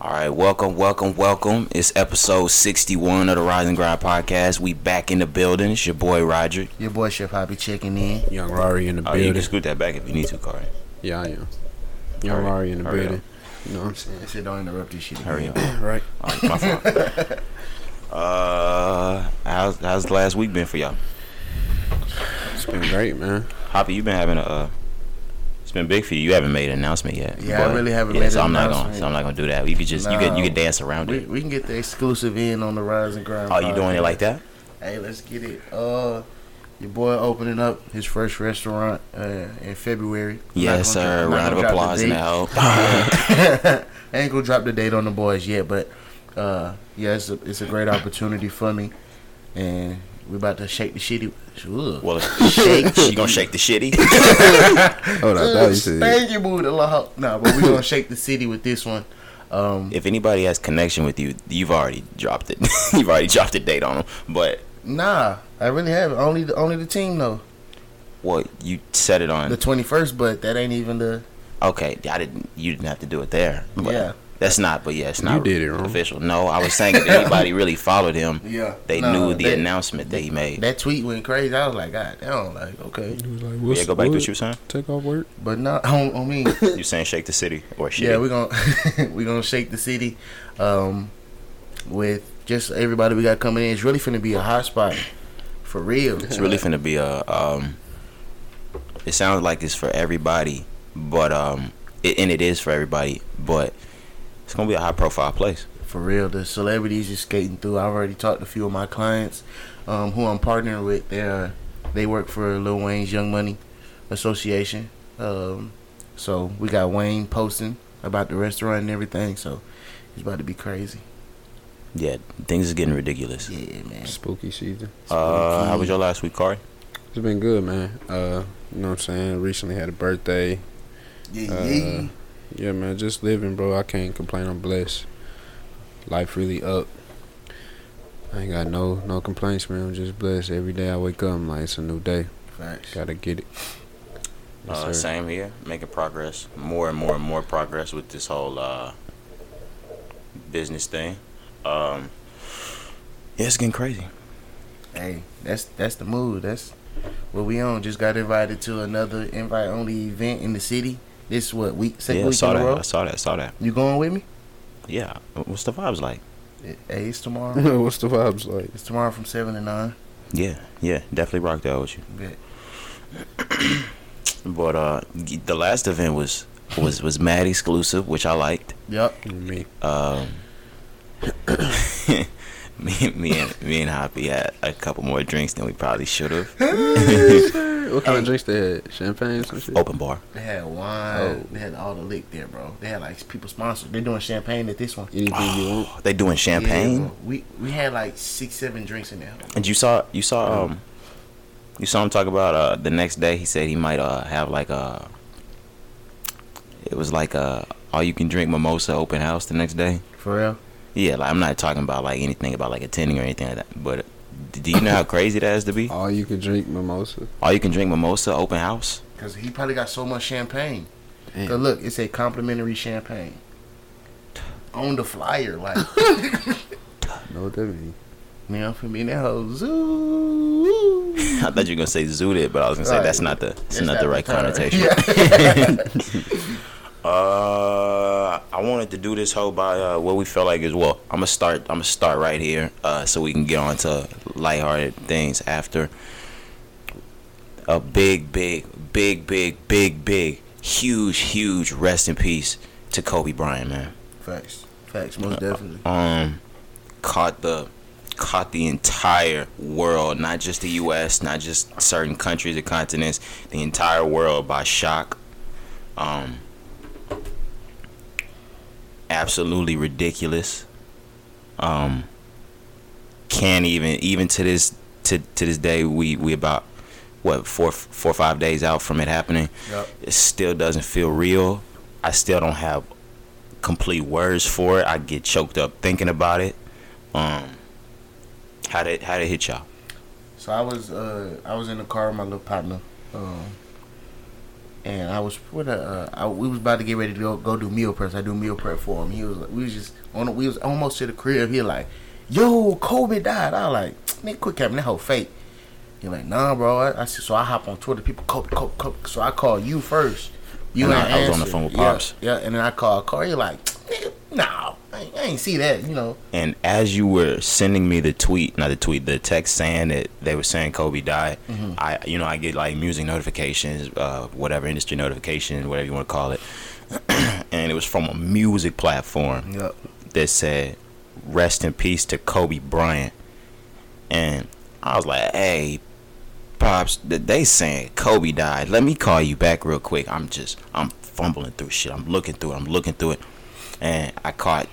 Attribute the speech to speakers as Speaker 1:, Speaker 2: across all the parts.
Speaker 1: All right, welcome, welcome, welcome. It's episode 61 of the Rising Grind podcast. We back in the building. It's your boy Roger.
Speaker 2: Your boy Chef Hoppy checking in.
Speaker 3: Young Rari in the
Speaker 1: Oh, you
Speaker 3: building.
Speaker 1: can scoot that back if you need to, Corey.
Speaker 3: yeah, I am. Young
Speaker 1: Hurry-
Speaker 3: Rari in the
Speaker 1: hurry
Speaker 3: building. You know what I'm saying?
Speaker 2: Shit, don't interrupt this shit.
Speaker 1: Hurry up.
Speaker 3: right.
Speaker 1: Oh, my fault. uh, how's, how's the last week been for y'all?
Speaker 3: It's been great, man.
Speaker 1: Hoppy, you been having a. Uh, it's been big for you. You haven't made an announcement yet.
Speaker 2: Yeah, I really haven't
Speaker 1: yeah,
Speaker 2: made
Speaker 1: so
Speaker 2: an
Speaker 1: I'm not gonna. So I'm not gonna do that. You could just you could you could dance around
Speaker 2: We,
Speaker 1: it.
Speaker 2: we can get the exclusive in on the Rise and Grind.
Speaker 1: Oh, you doing it like that?
Speaker 2: Hey, let's get it. Uh, your boy opening up his first restaurant uh, in February.
Speaker 1: Yes, sir.
Speaker 2: dro- I'm
Speaker 1: Round of applause now.
Speaker 2: I ain't gonna drop the date on the boys yet, but uh, yeah, it's a, it's a great opportunity for me, and we about to shake the shitty. Ugh.
Speaker 1: well, shake. She gonna shake the shitty.
Speaker 3: Hold on, I thought you said.
Speaker 2: Thank you, boo. the law. Nah, but we gonna shake the city with this one. Um,
Speaker 1: if anybody has connection with you, you've already dropped it. you've already dropped the date on them. But
Speaker 2: nah, I really haven't. Only the only the team though.
Speaker 1: what you set it on?
Speaker 2: The twenty first, but that ain't even the.
Speaker 1: Okay, I didn't. You didn't have to do it there. But
Speaker 2: Yeah.
Speaker 1: That's not. But yeah, it's
Speaker 3: You
Speaker 1: not.
Speaker 3: did it wrong.
Speaker 1: Official. No, I was saying if anybody really followed him,
Speaker 2: Yeah,
Speaker 1: they
Speaker 2: Nah,
Speaker 1: knew the
Speaker 2: that,
Speaker 1: announcement that he made.
Speaker 2: That tweet went crazy. I was like, God damn, like okay,
Speaker 3: He was like, What's
Speaker 1: yeah, go back to
Speaker 3: what?
Speaker 1: what you were saying.
Speaker 3: Take off work.
Speaker 2: but not on, on me.
Speaker 1: You saying shake the city or shit?
Speaker 2: yeah, we're gonna we're gonna shake the city, um, with just everybody we got coming in. It's really finna be a hot spot, for real.
Speaker 1: It's really finna be a. Um, it sounds like it's for everybody, but um, it, and it is for everybody, but it's gonna be a high profile place.
Speaker 2: For real, the celebrities just skating through. I've already talked to a few of my clients, um, who I'm partnering with. They are, they work for Lil Wayne's Young Money Association. Um, so we got Wayne posting about the restaurant and everything. So it's about to be crazy.
Speaker 1: Yeah, things is getting ridiculous.
Speaker 2: Yeah, man.
Speaker 3: Spooky season.
Speaker 1: Uh, how was your last week, Corey?
Speaker 3: It's been good, man. Uh, you know what I'm saying? Recently had a birthday.
Speaker 2: Yeah,
Speaker 3: Uh,
Speaker 2: yeah.
Speaker 3: Yeah, man. Just living, bro. I can't complain. I'm blessed. Life really up. I ain't got no no complaints, man. I'm just blessed. Every day I wake up, I'm like it's a new day.
Speaker 2: Facts.
Speaker 3: Gotta get it. Yes,
Speaker 1: Uh, same here, making progress, more and more and more progress with this whole uh, business thing. Um, yeah, it's getting crazy.
Speaker 2: Hey, that's that's the mood. That's what we on. Just got invited to another invite only event in the city. This what week second
Speaker 1: yeah, I
Speaker 2: week
Speaker 1: saw
Speaker 2: in a
Speaker 1: that.
Speaker 2: row.
Speaker 1: I saw that. Saw that.
Speaker 2: You going with me?
Speaker 1: Yeah, what's the vibes like?
Speaker 2: Hey, it's tomorrow.
Speaker 3: What's the vibes like?
Speaker 2: it's tomorrow from seven to nine.
Speaker 1: Yeah, yeah, definitely rocked out with you.
Speaker 2: Bet.
Speaker 1: But uh, the last event was was was mad exclusive, which I liked.
Speaker 2: Yep.
Speaker 3: Me.
Speaker 1: Um, me, me and me and Hoppy had a couple more drinks than we probably should have.
Speaker 3: What kind of drinks they had? Champagne, some shit.
Speaker 1: Open bar.
Speaker 2: They had wine.
Speaker 3: Oh.
Speaker 2: They had all the lick there, bro. They had like people sponsored. They're doing champagne at this one.
Speaker 3: Anything you want.
Speaker 1: They doing champagne.
Speaker 2: bro. we we had like six, seven drinks in there.
Speaker 1: And you saw you saw um you saw him talk about uh the next day he said he might uh have like a it was like a all you can drink mimosa open house the next day.
Speaker 2: For real.
Speaker 1: Yeah, like I'm not talking about like anything about like attending or anything like that. But do you know how crazy that has to be?
Speaker 3: All you can drink mimosa.
Speaker 1: All you can drink mimosa open house.
Speaker 2: Cause he probably got so much champagne.
Speaker 3: Damn.
Speaker 2: Cause look, it's a complimentary champagne on the flyer. Like,
Speaker 3: no, what that mean?
Speaker 2: you know, for me, that whole zoo.
Speaker 1: I thought you were gonna say zooted, but I was gonna say
Speaker 2: Right.
Speaker 1: that's not the that's
Speaker 2: That's
Speaker 1: not the right connotation.
Speaker 2: Yeah.
Speaker 1: Uh, I wanted to do this whole by uh, what we felt like as well. I'm gonna start. I'm gonna start right here, uh, so we can get on to lighthearted things after. A big, big, big, big, big, big, huge, huge rest in peace to Kobe Bryant, man.
Speaker 2: Facts. Facts. Most definitely.
Speaker 1: Um, caught the caught the entire world, not just the U.S., not just certain countries or continents, the entire world by shock. Um, absolutely ridiculous. Um, can't even even to this to to this day we we about what four four or five days out from it happening.
Speaker 2: Yep.
Speaker 1: It still doesn't feel real. I still don't have complete words for it. I get choked up thinking about it. Um, how did how did it hit y'all?
Speaker 2: So I was uh I was in the car with my little partner. Um and I was what uh, I, we was about to get ready to go, go do meal prep. I do meal prep for him. He was we was just on we was almost to the crib. He like, yo, Kobe died. I was like, nigga, quit capping that whole fake. He like, nah, bro. I, I said, so I hop on Twitter. People, Kobe, Kobe, Kobe. So I call you first. You
Speaker 1: And I- I was on the phone with Pops.
Speaker 2: Yeah, and then I call Corey. Like, nigga, nah, I ain't, I ain't see that. You know,
Speaker 1: And as you were sending me the tweet, not the tweet, the text saying that they were saying Kobe died,
Speaker 2: Mm-hmm.
Speaker 1: I, you know, I get like music notifications, uh, whatever industry notification, whatever you want to call it, and it was from a music platform
Speaker 2: yep.
Speaker 1: that said, "Rest in peace to Kobe Bryant," and I was like, "Hey, pops, th- they saying Kobe died. Let me call you back real quick. I'm just, I'm fumbling through shit. I'm looking through it. I'm looking through it, and I caught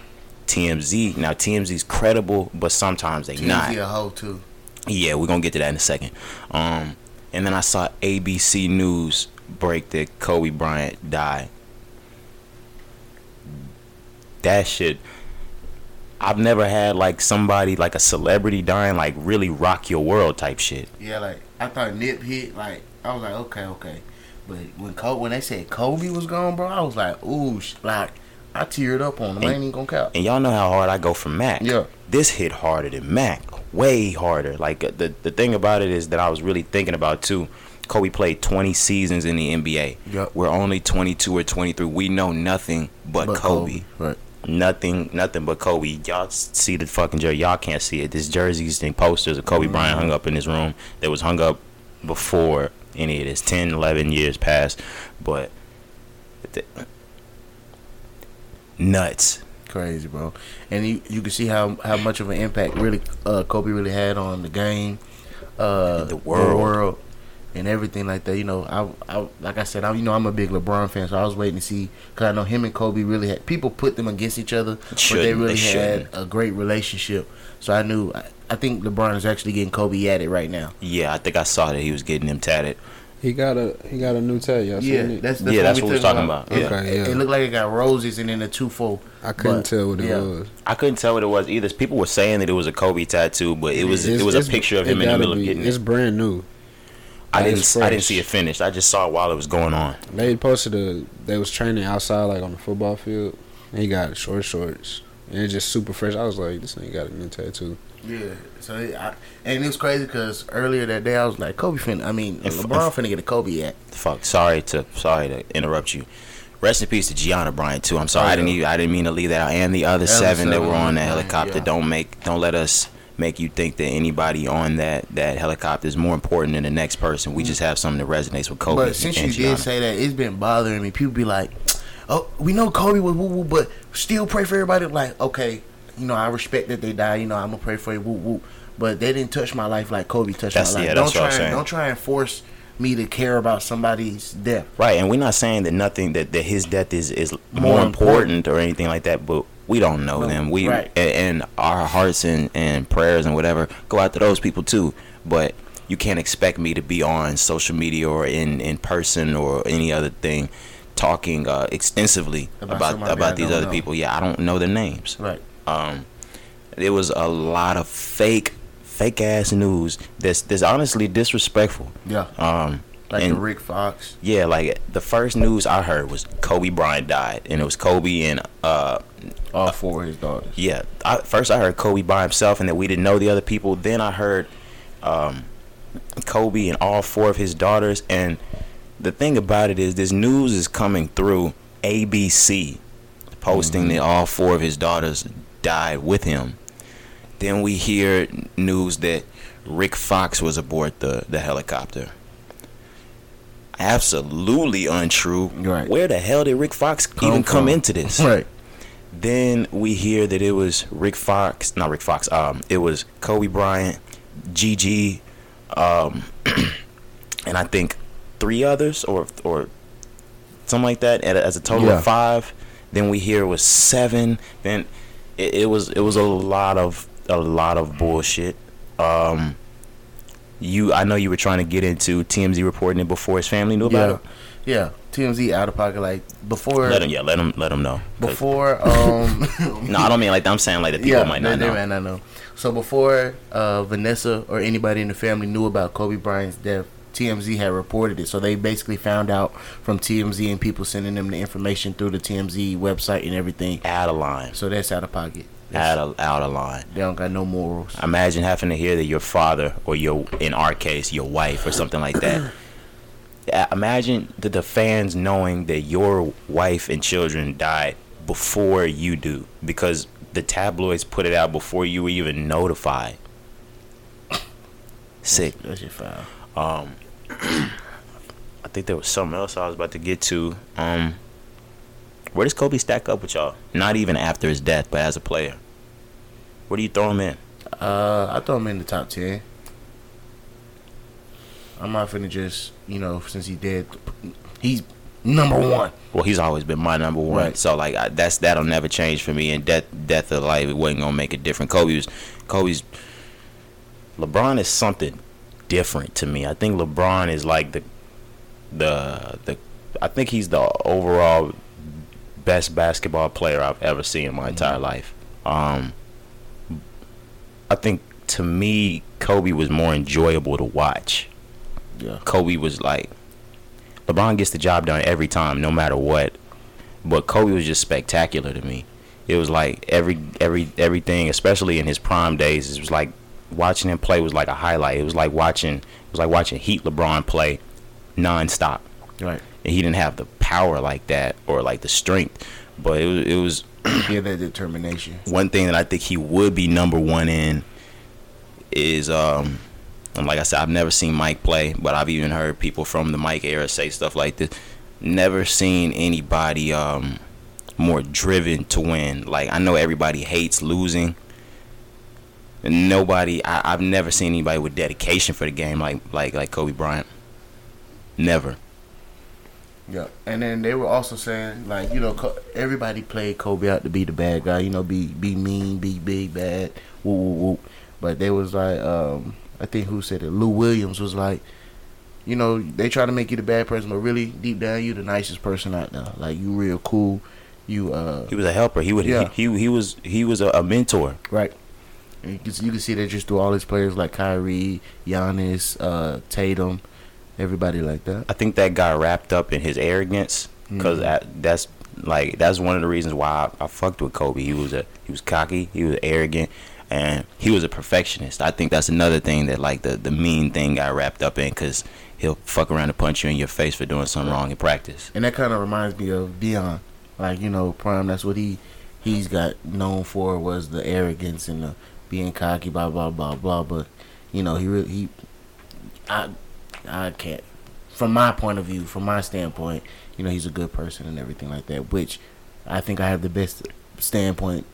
Speaker 1: TMZ. Now TMZ's credible, but sometimes they not.
Speaker 2: TMZ a hoe too.
Speaker 1: Yeah, we're gonna get to that in a second. Um, and then I saw ABC News break that Kobe Bryant died. That shit. I've never had like somebody like a celebrity dying like really rock your world type shit.
Speaker 2: Yeah, like I thought Nip hit. Like I was like, okay, okay. But when Kobe, when they said Kobe was gone, bro, I was like, ooh, like I teared up on him. I ain't even gonna count.
Speaker 1: And y'all know how hard I go for Mac.
Speaker 2: Yeah.
Speaker 1: This hit harder than Mac. Way harder. Like uh, the the thing about it is that I was really thinking about too. Kobe played 20 seasons in the NBA.
Speaker 2: Yup.
Speaker 1: We're only 22 or 23. We know nothing but,
Speaker 2: But
Speaker 1: Kobe.
Speaker 2: right?
Speaker 1: Nothing, nothing but Kobe. Y'all see the fucking jersey. Y'all can't see it. This jerseys and posters of Kobe Bryant hung up in his room. That was hung up before any of this. 10, 11 years passed. But th- nuts.
Speaker 2: Crazy, bro. And you you can see how how much of an impact really uh, Kobe really had on the game, uh,
Speaker 1: The world.
Speaker 2: and everything like that. You know, I, I like I said, I, you know, I'm a big LeBron fan, so I was waiting to see because I know him and Kobe really had people put them against each other, but they really
Speaker 1: They
Speaker 2: had a great relationship. So I knew. I, I think LeBron is actually getting Kobe at it right now.
Speaker 1: Yeah, I think I saw that he was getting them tatted.
Speaker 3: He got a he got a new tag. Y'all
Speaker 2: Yeah,
Speaker 3: seen it?
Speaker 2: that's,
Speaker 1: Yeah, that's what we was
Speaker 2: took
Speaker 1: talking about.
Speaker 2: It,
Speaker 3: Okay, yeah.
Speaker 2: it looked like it got roses and then a two four.
Speaker 3: I couldn't
Speaker 2: but,
Speaker 3: tell what it
Speaker 2: yeah.
Speaker 3: was.
Speaker 1: I couldn't tell what it was either. People were saying that it was a Kobe tattoo, but it was
Speaker 3: It's-
Speaker 1: it was a picture of him in the
Speaker 3: gotta
Speaker 1: middle of getting
Speaker 3: It's
Speaker 1: it.
Speaker 3: brand new.
Speaker 1: I
Speaker 3: it's
Speaker 1: didn't I didn't see it finished. I just saw it while it was going on.
Speaker 3: They posted a they was training outside like on the football field. And he got short shorts. And it's just super fresh. I was like, this ain't got a new tattoo.
Speaker 2: Yeah. So I, and it was crazy because earlier that day I was like, Kobe finna. I mean,
Speaker 1: If-
Speaker 2: LeBron
Speaker 1: if-
Speaker 2: finna get a Kobe at.
Speaker 1: Fuck. Sorry to sorry to interrupt you. Rest in peace to Gianna Bryant too. I'm sorry. I didn't even, I didn't mean to leave that out. And the other
Speaker 2: other
Speaker 1: seven that were
Speaker 2: on the
Speaker 1: that helicopter.
Speaker 2: yeah.
Speaker 1: Don't make don't let us make you think that anybody on that that helicopter is more important than the next person. We mm. just have something that resonates with Kobe.
Speaker 2: But since you
Speaker 1: and
Speaker 2: did say that, it's been bothering me. People be like, "Oh, we know Kobe was woo woo, but still pray for everybody." Like, okay, you know, I respect that they died. You know, I'm gonna pray for you, woo woo. But they didn't touch my life like Kobe touched
Speaker 1: That's-
Speaker 2: my life.
Speaker 1: yeah,
Speaker 2: don't try and don't try and force me to care about somebody's death.
Speaker 1: Right, and we're not saying that nothing that, that his death is is more,
Speaker 2: More
Speaker 1: important, or anything like that, but we don't know
Speaker 2: No,
Speaker 1: them. We
Speaker 2: right.
Speaker 1: and, and our hearts and, and prayers and whatever go out to those people too. But you can't expect me to be on social media or in, in person or any other thing talking uh, extensively
Speaker 2: About
Speaker 1: about about, these other
Speaker 2: know.
Speaker 1: people. Yeah, I don't know their names.
Speaker 2: Right.
Speaker 1: Um, there was a lot of fake fake ass news that's that's honestly disrespectful.
Speaker 2: Yeah.
Speaker 1: Um,
Speaker 2: Like
Speaker 1: and-
Speaker 2: Rick Fox.
Speaker 1: yeah, like the first news I heard was Kobe Bryant died, and it was Kobe and uh
Speaker 2: All four of his daughters.
Speaker 1: yeah. I, first I heard Kobe by himself, and that we didn't know the other people. Then I heard um Kobe and all four of his daughters. And the thing about it is, this news is coming through ABC, posting that all four of his daughters died with him. Then we hear news that Rick Fox was aboard the the helicopter. Absolutely untrue.
Speaker 2: Right.
Speaker 1: Where the hell did Rick Fox even come
Speaker 2: from.
Speaker 1: into this?
Speaker 2: Right.
Speaker 1: Then we hear that it was Rick Fox, not Rick Fox. Um, it was Kobe Bryant, Gigi, um, and I think three others or or something like that. at- As a total
Speaker 2: Yeah.
Speaker 1: of five. Then we hear it was seven. Then it, it was it was a lot of a lot of bullshit. Um, you, I know you were trying to get into TMZ reporting it before his family knew about
Speaker 2: Yeah. Yeah. TMZ out of pocket like before.
Speaker 1: Let him, yeah, let him, let him know.
Speaker 2: before um
Speaker 1: no, I don't mean like that. I'm saying like the people might not
Speaker 2: they,
Speaker 1: know.
Speaker 2: They might not know. So before uh, Vanessa or anybody in the family knew about Kobe Bryant's death, TMZ had reported it. So they basically found out from TMZ and people sending them the information through the TMZ website and everything.
Speaker 1: Out of line.
Speaker 2: So that's out of pocket.
Speaker 1: Out of out of line.
Speaker 2: They don't got no morals.
Speaker 1: Imagine having to hear that your father or your, in our case, your wife or something like that. Imagine the, the fans knowing that your wife and children died before you do because the tabloids put it out before you were even notified. Sick.
Speaker 2: That's your foul.
Speaker 1: Um, I think there was something else I was about to get to. Um, where does Kobe stack up with y'all? Not even after his death, but as a player. Where do you throw him in?
Speaker 2: Uh, I throw him in the top ten. I'm not finna just, you know, since he dead, he's number one.
Speaker 1: Well, he's always been my number one.
Speaker 2: Right.
Speaker 1: So like I, that's that'll never change for me. And death, death of life, it wasn't gonna make a difference. Kobe was, Kobe's. LeBron is something different to me. I think LeBron is like the, the the. I think he's the overall best basketball player I've ever seen in my entire life. Um. I think to me, Kobe was more enjoyable to watch.
Speaker 2: Yeah.
Speaker 1: Kobe was like LeBron gets the job done every time, no matter what. But Kobe was just spectacular to me. It was like every every everything, especially in his prime days, it was like watching him play was like a highlight. It was like watching it was like watching Heat LeBron play nonstop.
Speaker 2: Right.
Speaker 1: And he didn't have the power like that or like the strength, but it was it was
Speaker 2: Yeah, that determination.
Speaker 1: one thing that I think he would be number one in is um and like I said, I've never seen Mike play, but I've even heard people from the Mike era say stuff like this. Never seen anybody um more driven to win. Like I know everybody hates losing. Nobody I, I've never seen anybody with dedication for the game like like like Kobe Bryant. Never.
Speaker 2: Yeah, and then they were also saying like you know everybody played Kobe out to be the bad guy, you know, be be mean, be big, bad, woo woo woo. But they was like, um, I think who said it? Lou Williams was like, you know, they try to make you the bad person, but really deep down you the nicest person out there. Like you real cool. You uh
Speaker 1: He was a helper. He would
Speaker 2: Yeah.
Speaker 1: he, he he was he was a, a mentor.
Speaker 2: right. And you can you can see that just through all his players like Kyrie, Giannis, uh, Tatum, everybody like that.
Speaker 1: I think that got wrapped up in his arrogance because
Speaker 2: Mhm.
Speaker 1: that's like that's one of the reasons why I, I fucked with Kobe. He was a he was cocky, he was arrogant, and he was a perfectionist. I think that's another thing that like the the mean thing got wrapped up in because he'll fuck around and punch you in your face for doing something wrong in practice.
Speaker 2: And that kind of reminds me of Deion. Like you know, Prime. That's what he he's got known for was the arrogance and the being cocky, blah blah blah blah. But you know, he really he. I I can't. From my point of view, from my standpoint, you know, he's a good person and everything like that. Which I think I have the best standpoint.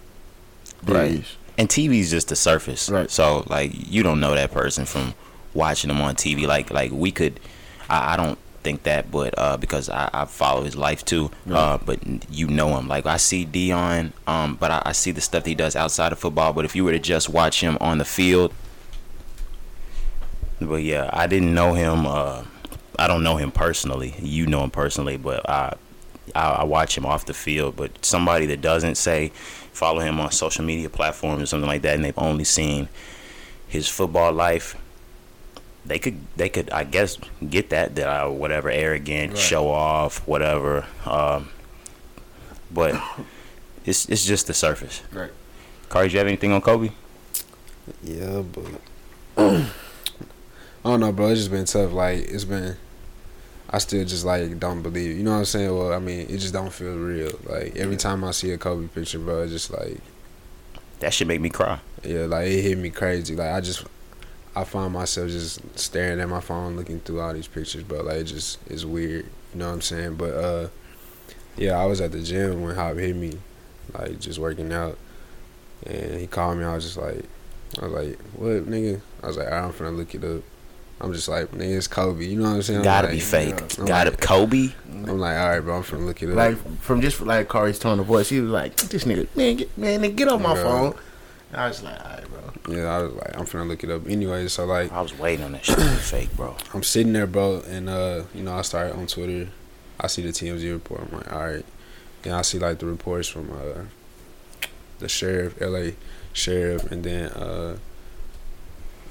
Speaker 2: there
Speaker 1: Right.
Speaker 2: is.
Speaker 1: And TV's just the surface,
Speaker 2: Right.
Speaker 1: So like you don't know that person from watching them on TV. Like like we could, I, I don't think that, but uh, because I, I follow his life too.
Speaker 2: Right.
Speaker 1: Uh, but you know him. Like I see Deion, um, but I, I see the stuff he does outside of football. But if you were to just watch him on the field, but yeah, I didn't know him. Uh, I don't know him personally. You know him personally, but I, I, I watch him off the field. But somebody that doesn't say follow him on social media platforms or something like that, and they've only seen his football life, they could they could I guess get that that I whatever arrogant,
Speaker 2: Right.
Speaker 1: show off, whatever. Um, but it's it's just the surface.
Speaker 2: Right.
Speaker 1: Cardi, you have anything on Kobe?
Speaker 3: Yeah, but I don't know, bro. It's just been tough. Like it's been, I still just like don't believe. it. You know what I'm saying? Well, I mean, it just don't feel real. Like every time I see a Kobe picture, bro, it's just like
Speaker 1: That should make me cry.
Speaker 3: yeah, like it hit me crazy. Like I just, I find myself just staring at my phone, looking through all these pictures, but Like it just it's weird. You know what I'm saying? But uh, yeah, I was at the gym when Hop hit me, like just working out, and he called me. I was just like, I was like, what, nigga? I was like, "Alright, I'm finna look it up. I'm just like, nigga, it's Kobe. You know what I'm saying? I'm
Speaker 1: Gotta
Speaker 3: like,
Speaker 1: be fake.
Speaker 3: I'm
Speaker 1: Gotta
Speaker 3: like-
Speaker 1: Kobe.
Speaker 3: I'm like, all right, bro. I'm finna look it up.
Speaker 2: Like from just like Kari's tone of voice, he was like, "This nigga, man, get, man, nigga, get off my
Speaker 3: Yeah.
Speaker 2: phone." And I was like, "All right, bro."
Speaker 3: Yeah, I was like, I'm finna look it up anyway. So like,
Speaker 1: I was waiting on that shit to be fake, bro.
Speaker 3: I'm sitting there, bro, and uh, you know, I started on Twitter. I see the TMZ report. I'm like, all right. Then I see like the reports from uh, the sheriff, LA sheriff, and then uh,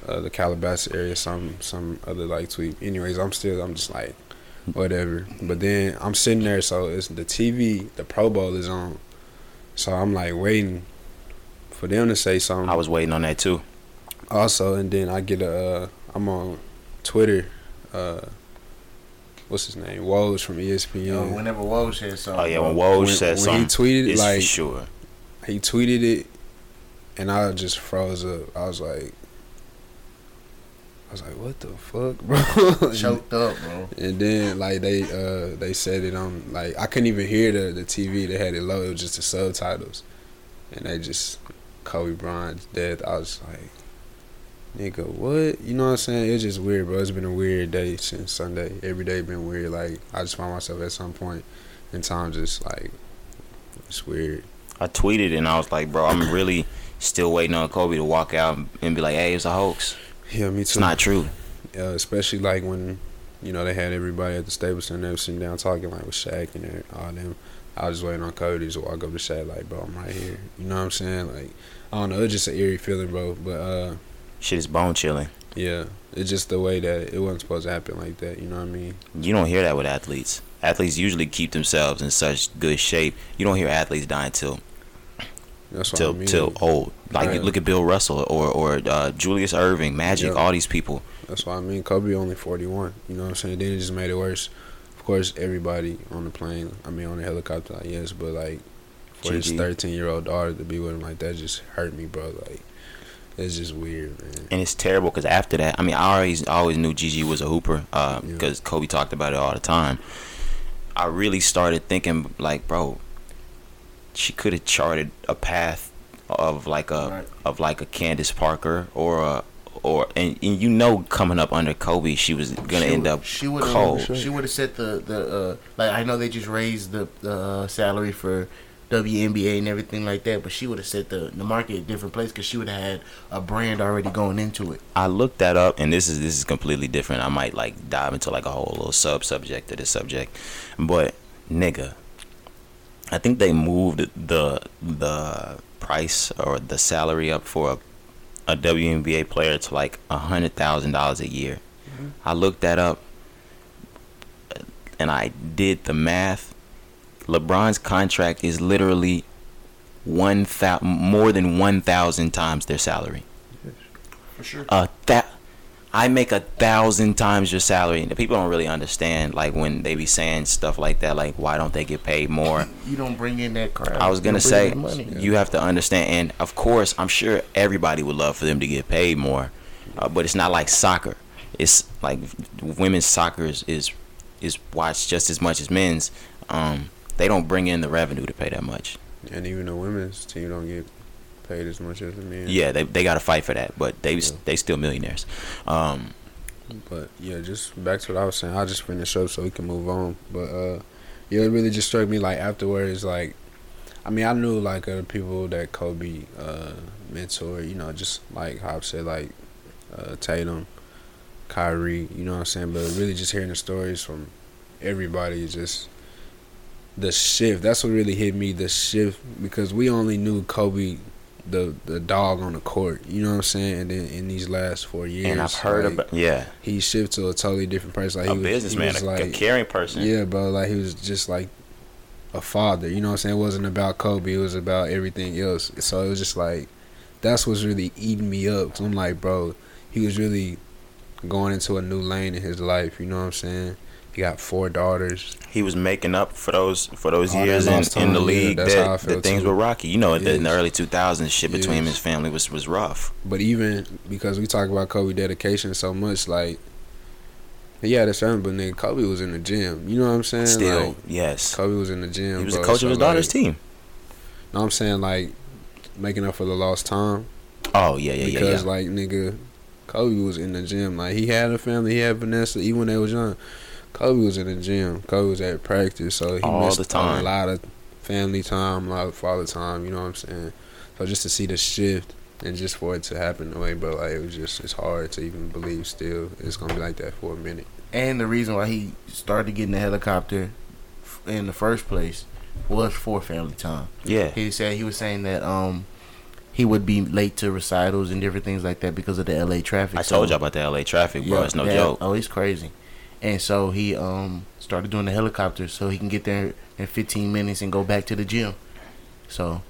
Speaker 3: uh, the Calabasas area, some some other like tweet. Anyways, I'm still I'm just like whatever. But then I'm sitting there, so it's the TV, the Pro Bowl is on, so I'm like waiting for them to say something.
Speaker 1: I was waiting on that too.
Speaker 3: also, and then I get a uh, I'm on Twitter. Uh, what's his name? Woj from ESPN.
Speaker 2: Yo, whenever Woj says something,
Speaker 1: Oh yeah, when
Speaker 2: bro,
Speaker 1: Woj
Speaker 3: when-
Speaker 1: said
Speaker 3: when he tweeted,
Speaker 1: it's
Speaker 3: like-
Speaker 1: for sure.
Speaker 3: he tweeted it, and I just froze up. I was like, I was like, what the fuck, bro?
Speaker 2: choked up, bro.
Speaker 3: And then like they uh they said it on like I couldn't even hear the the TV. They had it low. It was just the subtitles, and they just Kobe Bryant's death. I was like, nigga, what? You know what I'm saying? It's just weird, bro. It's been a weird day since Sunday. Every day been weird. Like I just find myself at some point in time just like it's weird.
Speaker 1: I tweeted and I was like, bro, I'm really still waiting on Kobe to walk out and be like, hey, it's a hoax.
Speaker 3: Yeah, me too.
Speaker 1: It's not true.
Speaker 3: uh, especially like when you know they had everybody at the Staples Center they were sitting down talking like with Shaq and all them. I was waiting on Cody to walk up to Shaq like, bro, I'm right here. You know what I'm saying? Like, I don't know. It's just an eerie feeling, bro. But uh,
Speaker 1: Shit is bone chilling.
Speaker 3: yeah, it's just the way that it wasn't supposed to happen like that. You know what I mean?
Speaker 1: You don't hear that with athletes. Athletes usually keep themselves in such good shape. You don't hear athletes dying till
Speaker 3: That's what
Speaker 1: till
Speaker 3: I mean.
Speaker 1: till old. Like
Speaker 3: Right.
Speaker 1: look at Bill Russell or or uh, Julius Erving, Magic,
Speaker 3: Yeah.
Speaker 1: all these people.
Speaker 3: That's what I mean. Kobe only 41. You know what I'm saying? Then it just made it worse. Of course, everybody on the plane, I mean, on the helicopter, like, yes, but like, for his 13 year old daughter to be with him like that just hurt me, bro. Like, it's just weird, man.
Speaker 1: And it's terrible because after that, I mean, I always always knew Gigi was a hooper uh,
Speaker 3: Yeah.
Speaker 1: because Kobe talked about it all the time. I really started thinking like, bro, she could have charted a path of like a
Speaker 2: Right.
Speaker 1: of like a Candace Parker or a or and, and you know coming up under Kobe, she was gonna
Speaker 2: She
Speaker 1: end up
Speaker 2: She would
Speaker 1: cold.
Speaker 2: have. She would have set the the uh, like. I know they just raised the the uh, salary for WNBA and everything like that, but she would have set the the market a different place because she would have had a brand already going into it.
Speaker 1: I looked that up, and this is this is completely different. I might like dive into like a whole little sub subject to this subject, but nigga, I think they moved the the price or the salary up for a, a WNBA player to like a hundred thousand dollars a year. Mm-hmm. I looked that up, and I did the math. LeBron's contract is literally one thou- more than one thousand times their salary
Speaker 2: For sure.
Speaker 1: a that I make a thousand times your salary. And the people don't really understand like when they be saying stuff like that, like why don't they get paid more?
Speaker 2: You don't bring in that crowd.
Speaker 1: I was gonna say you have to understand, and of course, I'm sure everybody would love for them to get paid more, uh, but it's not like soccer. It's like women's soccer is is, is watched just as much as men's. Um, they don't bring in the revenue to pay that much.
Speaker 3: And even the women's team don't get paid as much as the men.
Speaker 1: Yeah, they they got to fight for that, but they
Speaker 3: Yeah.
Speaker 1: they still millionaires. Um,
Speaker 3: But yeah, just back to what I was saying. I'll just finish up so we can move on. But uh, yeah, it really just struck me like afterwards. Like, I mean, I knew like other people that Kobe uh, mentor. You know, just like how I said, like uh, Tatum, Kyrie. You know what I'm saying? But really, just hearing the stories from everybody, is just the shift. That's what really hit me. The shift because we only knew Kobe. The the dog on the court, you know what I'm saying, and then in these last four years,
Speaker 1: and I've heard
Speaker 3: like,
Speaker 1: about yeah,
Speaker 3: he shifted to a totally different person. Like
Speaker 1: a
Speaker 3: he was,
Speaker 1: businessman, a,
Speaker 3: like,
Speaker 1: a caring person.
Speaker 3: yeah, bro. Like he was just like a father. You know what I'm saying? It wasn't about Kobe. It was about everything else. So it was just like that's what's really eating me up. Cause I'm like, bro, he was really going into a new lane in his life. You know what I'm saying? He got four daughters.
Speaker 1: he was making up for those for those
Speaker 3: All
Speaker 1: years in, in the
Speaker 3: yeah,
Speaker 1: league
Speaker 3: I
Speaker 1: that, that things
Speaker 3: too.
Speaker 1: were rocky. You know, in the, in the early 2000s, shit between him and his family was was rough.
Speaker 3: But even because we talk about Kobe dedication so much, like he had his family, but nigga, Kobe was in the gym. You know what I'm saying?
Speaker 1: Still,
Speaker 3: Like,
Speaker 1: yes,
Speaker 3: Kobe was in the gym.
Speaker 1: he was the coach
Speaker 3: so,
Speaker 1: of his daughter's
Speaker 3: like,
Speaker 1: team.
Speaker 3: No, I'm saying like making up for the lost time
Speaker 1: Oh yeah, yeah, yeah,
Speaker 3: because
Speaker 1: yeah.
Speaker 3: like nigga, Kobe was in the gym. Like he had a family, he had Vanessa. Even when they was young, Kobe was in the gym. Kobe was at practice, so he
Speaker 1: All
Speaker 3: missed
Speaker 1: the time.
Speaker 3: a lot of family time, a lot of father time. You know what I'm saying? So just to see the shift and just for it to happen the way, but like it was just it's hard to even believe. Still, it's gonna be like that for a minute.
Speaker 2: And the reason why he started getting the helicopter in the first place was for family time.
Speaker 1: yeah,
Speaker 2: He said he was saying that um he would be late to recitals and different things like that because of the LA traffic.
Speaker 1: I
Speaker 2: So-
Speaker 1: told you about the LA traffic, bro. it's no
Speaker 2: that-
Speaker 1: joke.
Speaker 2: Oh, it's crazy. And so he um started doing the helicopter so he can get there in 15 minutes and go back to the gym. So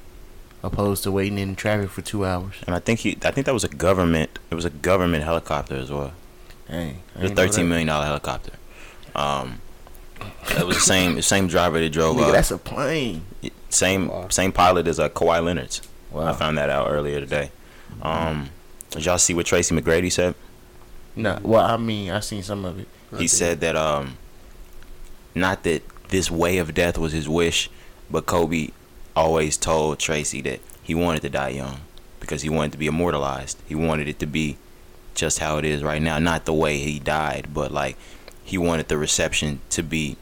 Speaker 2: opposed to waiting in traffic for two hours.
Speaker 1: And I think he, I think that was a government. It was a government helicopter as well.
Speaker 2: Dang, I
Speaker 1: It was a thirteen million dollar helicopter. Um, it was the same the same driver that drove.
Speaker 2: Nigga,
Speaker 1: Uh,
Speaker 2: that's a plane.
Speaker 1: same
Speaker 3: Wow.
Speaker 1: same pilot as uh, Kawhi Leonard's. I found that out earlier today. Um, did y'all see what Tracy McGrady said?
Speaker 2: Nah, well, I mean, I seen some of it.
Speaker 1: He said that um, not that this way of death was his wish, but Kobe always told Tracy that he wanted to die young because he wanted to be immortalized. He wanted it to be just how it is right now, not the way he died, but like he wanted the reception to be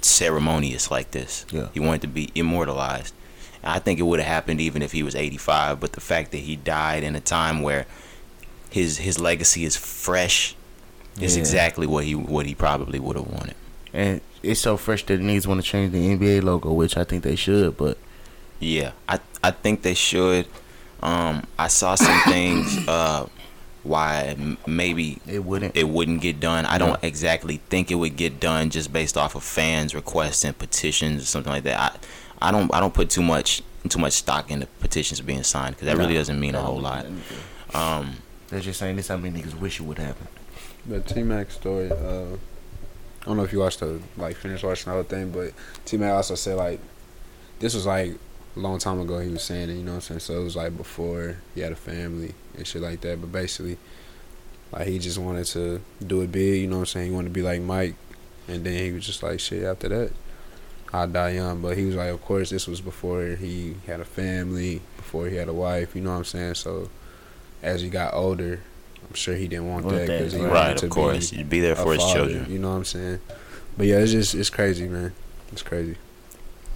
Speaker 1: ceremonious like this.
Speaker 2: Yeah.
Speaker 1: He wanted to be immortalized. I think it would have happened even if he was 85, but the fact that he died in a time where his his legacy is fresh is
Speaker 2: Yeah.
Speaker 1: exactly what he what he probably would have wanted.
Speaker 2: And it's so fresh that the niggas want to change the NBA logo, which I think they should, but
Speaker 1: Yeah, I I think they should. Um, I saw some things uh, why maybe
Speaker 2: it wouldn't.
Speaker 1: it wouldn't get done. I don't exactly think it would get done just based off of fans' requests and petitions or something like that. I I don't I don't put too much too much stock into petitions being signed because that really doesn't mean a whole lot. Um,
Speaker 2: They're just saying this how many niggas wish it would happen.
Speaker 3: The T Mac story. Uh, I don't know if you watched the like finished watching the whole thing, but T Mac also said like this was like a long time ago. He was saying it, you know what I'm saying? So it was like before he had a family and shit like that. But basically, like he just wanted to do it big. You know what I'm saying? He wanted to be like Mike, and then he was just like shit. After that, I die young. But he was like, of course, this was before he had a family, before he had a wife. You know what I'm saying? So as he got older. I'm sure he didn't want
Speaker 2: Want
Speaker 3: that
Speaker 2: that,
Speaker 3: because he
Speaker 2: right.
Speaker 3: wanted
Speaker 1: right,
Speaker 3: to
Speaker 1: of course,
Speaker 3: be
Speaker 1: you'd be there for his
Speaker 3: father,
Speaker 1: children.
Speaker 3: You know what I'm saying? But yeah, it's just it's crazy, man. It's crazy.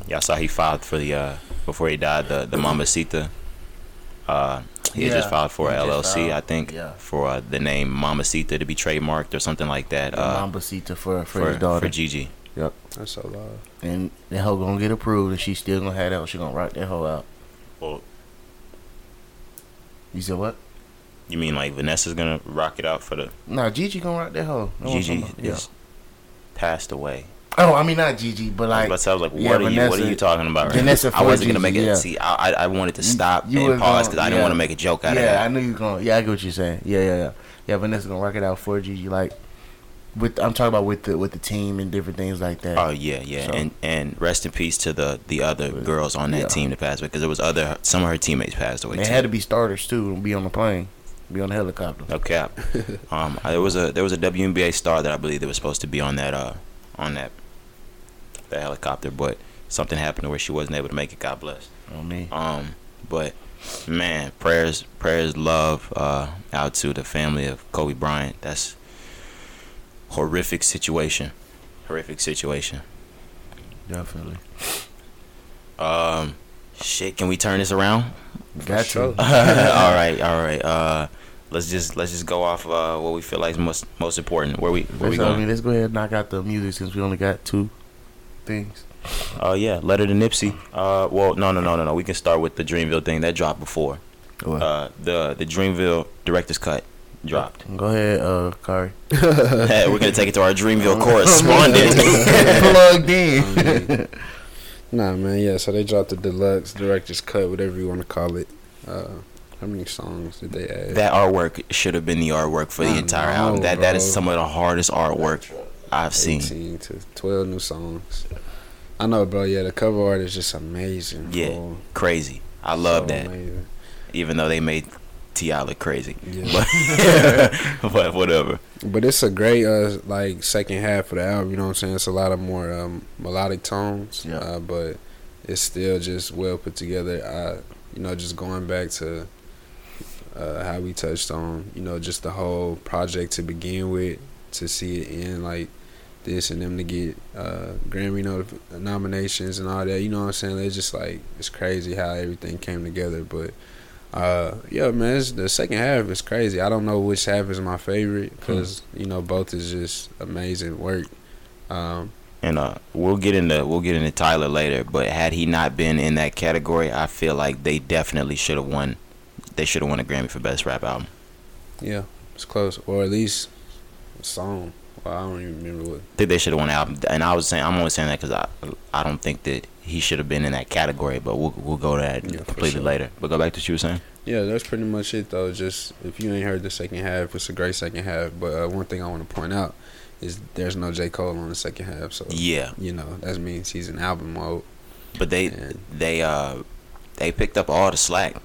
Speaker 1: Y'all saw he filed for the uh before he died the the Mambacita. Uh, he had just filed for
Speaker 2: he
Speaker 1: a
Speaker 2: just
Speaker 1: LLC,
Speaker 2: filed,
Speaker 1: I think,
Speaker 2: yeah.
Speaker 1: for uh, the name Mambacita to be trademarked or something like that.
Speaker 2: Uh, Mambacita for, for,
Speaker 1: for
Speaker 2: his daughter.
Speaker 1: for Gigi.
Speaker 3: Yep, that's so loud.
Speaker 2: and the hoe gonna get approved and she still gonna have that. She gonna rock that hoe out.
Speaker 1: Well,
Speaker 2: You said what?
Speaker 1: You mean like Vanessa's gonna rock it out for the
Speaker 2: Nah, Gigi gonna rock that hoe.
Speaker 1: Gigi is passed away.
Speaker 2: Oh, I mean not Gigi, but
Speaker 1: I
Speaker 2: like
Speaker 1: was, to say, I was like,
Speaker 2: yeah,
Speaker 1: what are you? What are you talking about? Right
Speaker 2: Vanessa?
Speaker 1: I wasn't gonna make it.
Speaker 2: Gigi, yeah.
Speaker 1: See, I, I I wanted to stop
Speaker 2: you
Speaker 1: and pause because I didn't want to make a joke out
Speaker 2: yeah,
Speaker 1: of that.
Speaker 2: I knew you was gonna. Yeah, I get what you're saying. Yeah, yeah, yeah. Yeah, Vanessa gonna rock it out for Gigi. Like with I'm talking about with the with the team and different things like that.
Speaker 1: Oh yeah, yeah,
Speaker 2: So-
Speaker 1: and and rest in peace to the the other girls on that
Speaker 2: yeah.
Speaker 1: team that passed away because there was other some of her teammates passed away.
Speaker 2: they
Speaker 1: too.
Speaker 2: had to be starters too and be on the plane, be on the helicopter.
Speaker 1: No cap. um, I- there was a there was a WNBA star that I believe that was supposed to be on that uh on that that helicopter, but something happened to where she wasn't able to make it. God bless.
Speaker 2: On me.
Speaker 1: Um, but man, prayers prayers love uh out to the family of Kobe Bryant. That's horrific situation. Horrific situation.
Speaker 2: Definitely.
Speaker 1: Um, shit. Can we turn this around?
Speaker 2: Got
Speaker 3: sure.
Speaker 2: to.
Speaker 1: all right, all right. Uh, let's just let's just go off uh what we feel like is most most important. Where we where we
Speaker 2: Let's, I
Speaker 1: going?
Speaker 2: mean, let's go ahead and knock out the music since we only got two things.
Speaker 1: Oh yeah, letter to Nipsey. Uh, well, no, no, no, no, no. We can start with the Dreamville thing that dropped before.
Speaker 2: Go ahead.
Speaker 1: Uh, the the Dreamville director's cut dropped.
Speaker 2: Go ahead, uh, Kari.
Speaker 1: Hey, we're gonna take it to our Dreamville correspondent.
Speaker 2: Plugged in.
Speaker 3: Nah, man. Yeah. So they dropped the deluxe director's cut, whatever you want to call it. Uh, how many songs did they add?
Speaker 1: that artwork should have been the artwork for the
Speaker 3: I
Speaker 1: entire
Speaker 3: know,
Speaker 1: album. That that is some of the hardest artwork I've seen.
Speaker 3: 18 to 12 new songs. I know, bro. Yeah, the cover art is just amazing.
Speaker 1: Yeah.
Speaker 3: bro.
Speaker 1: Crazy. I love
Speaker 3: So
Speaker 1: that.
Speaker 3: amazing.
Speaker 1: Even though they made Ti look crazy,
Speaker 3: Yeah.
Speaker 1: but but whatever.
Speaker 3: But it's a great uh like second half of the album. You know what I'm saying? It's a lot of more um, melodic tones.
Speaker 2: Yeah.
Speaker 3: Uh, but it's still just well put together. I you know just going back to uh, how we touched on you know just the whole project to begin with to see it in like this and them to get uh, Grammy notif- nominations and all that. You know what I'm saying? It's just like it's crazy how everything came together. But uh, yeah, man, it's, the second half is crazy. I don't know which half is my favorite because you know both is just amazing work. Um,
Speaker 1: And uh, we'll get into we'll get into Tyler later. But had he not been in that category, I feel like they definitely should have won. They should have won a Grammy for best rap album.
Speaker 3: Yeah, it's close, or at least a song. Well, I don't even remember what.
Speaker 1: I think they should have won album. And I was saying I'm only saying that because I I don't think that he should have been in that category. But we'll we'll go to that
Speaker 3: Yeah,
Speaker 1: completely
Speaker 3: sure.
Speaker 1: later. But go back to what you were saying.
Speaker 3: Yeah, that's pretty much it though. Just if you ain't heard the second half, it's a great second half. But uh, one thing I want to point out is there's no J Cole on the second half, so
Speaker 1: Yeah,
Speaker 3: you know that means he's in album mode.
Speaker 1: but they
Speaker 3: And
Speaker 1: they uh they picked up all the slack.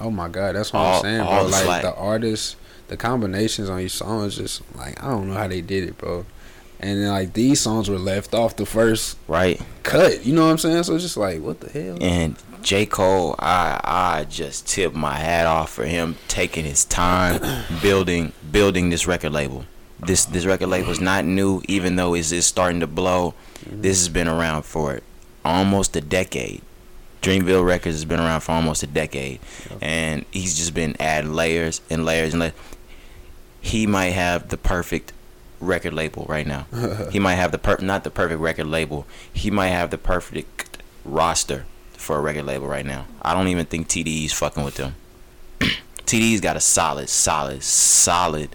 Speaker 3: Oh my god, that's what
Speaker 1: All-
Speaker 3: I'm saying, bro. Like the artists, the combinations on each song is just like I don't know how they did it, bro. And then like these songs were left off the first
Speaker 1: Right,
Speaker 3: cut. You know what I'm saying? So it's just like what the hell?
Speaker 1: and J. Cole, I I just tip my hat off for him taking his time building building this record label. This this record label is not new, even though it's just starting to blow. This mm-hmm. has been around for almost a decade. Dreamville Records has been around for almost a decade, and he's just been adding layers and layers and layers. He might have the perfect record label right now. he might have the per not the perfect record label. He might have the perfect roster for a record label right now. I don't even think TDE's fucking with them. TDE's got a solid, solid, solid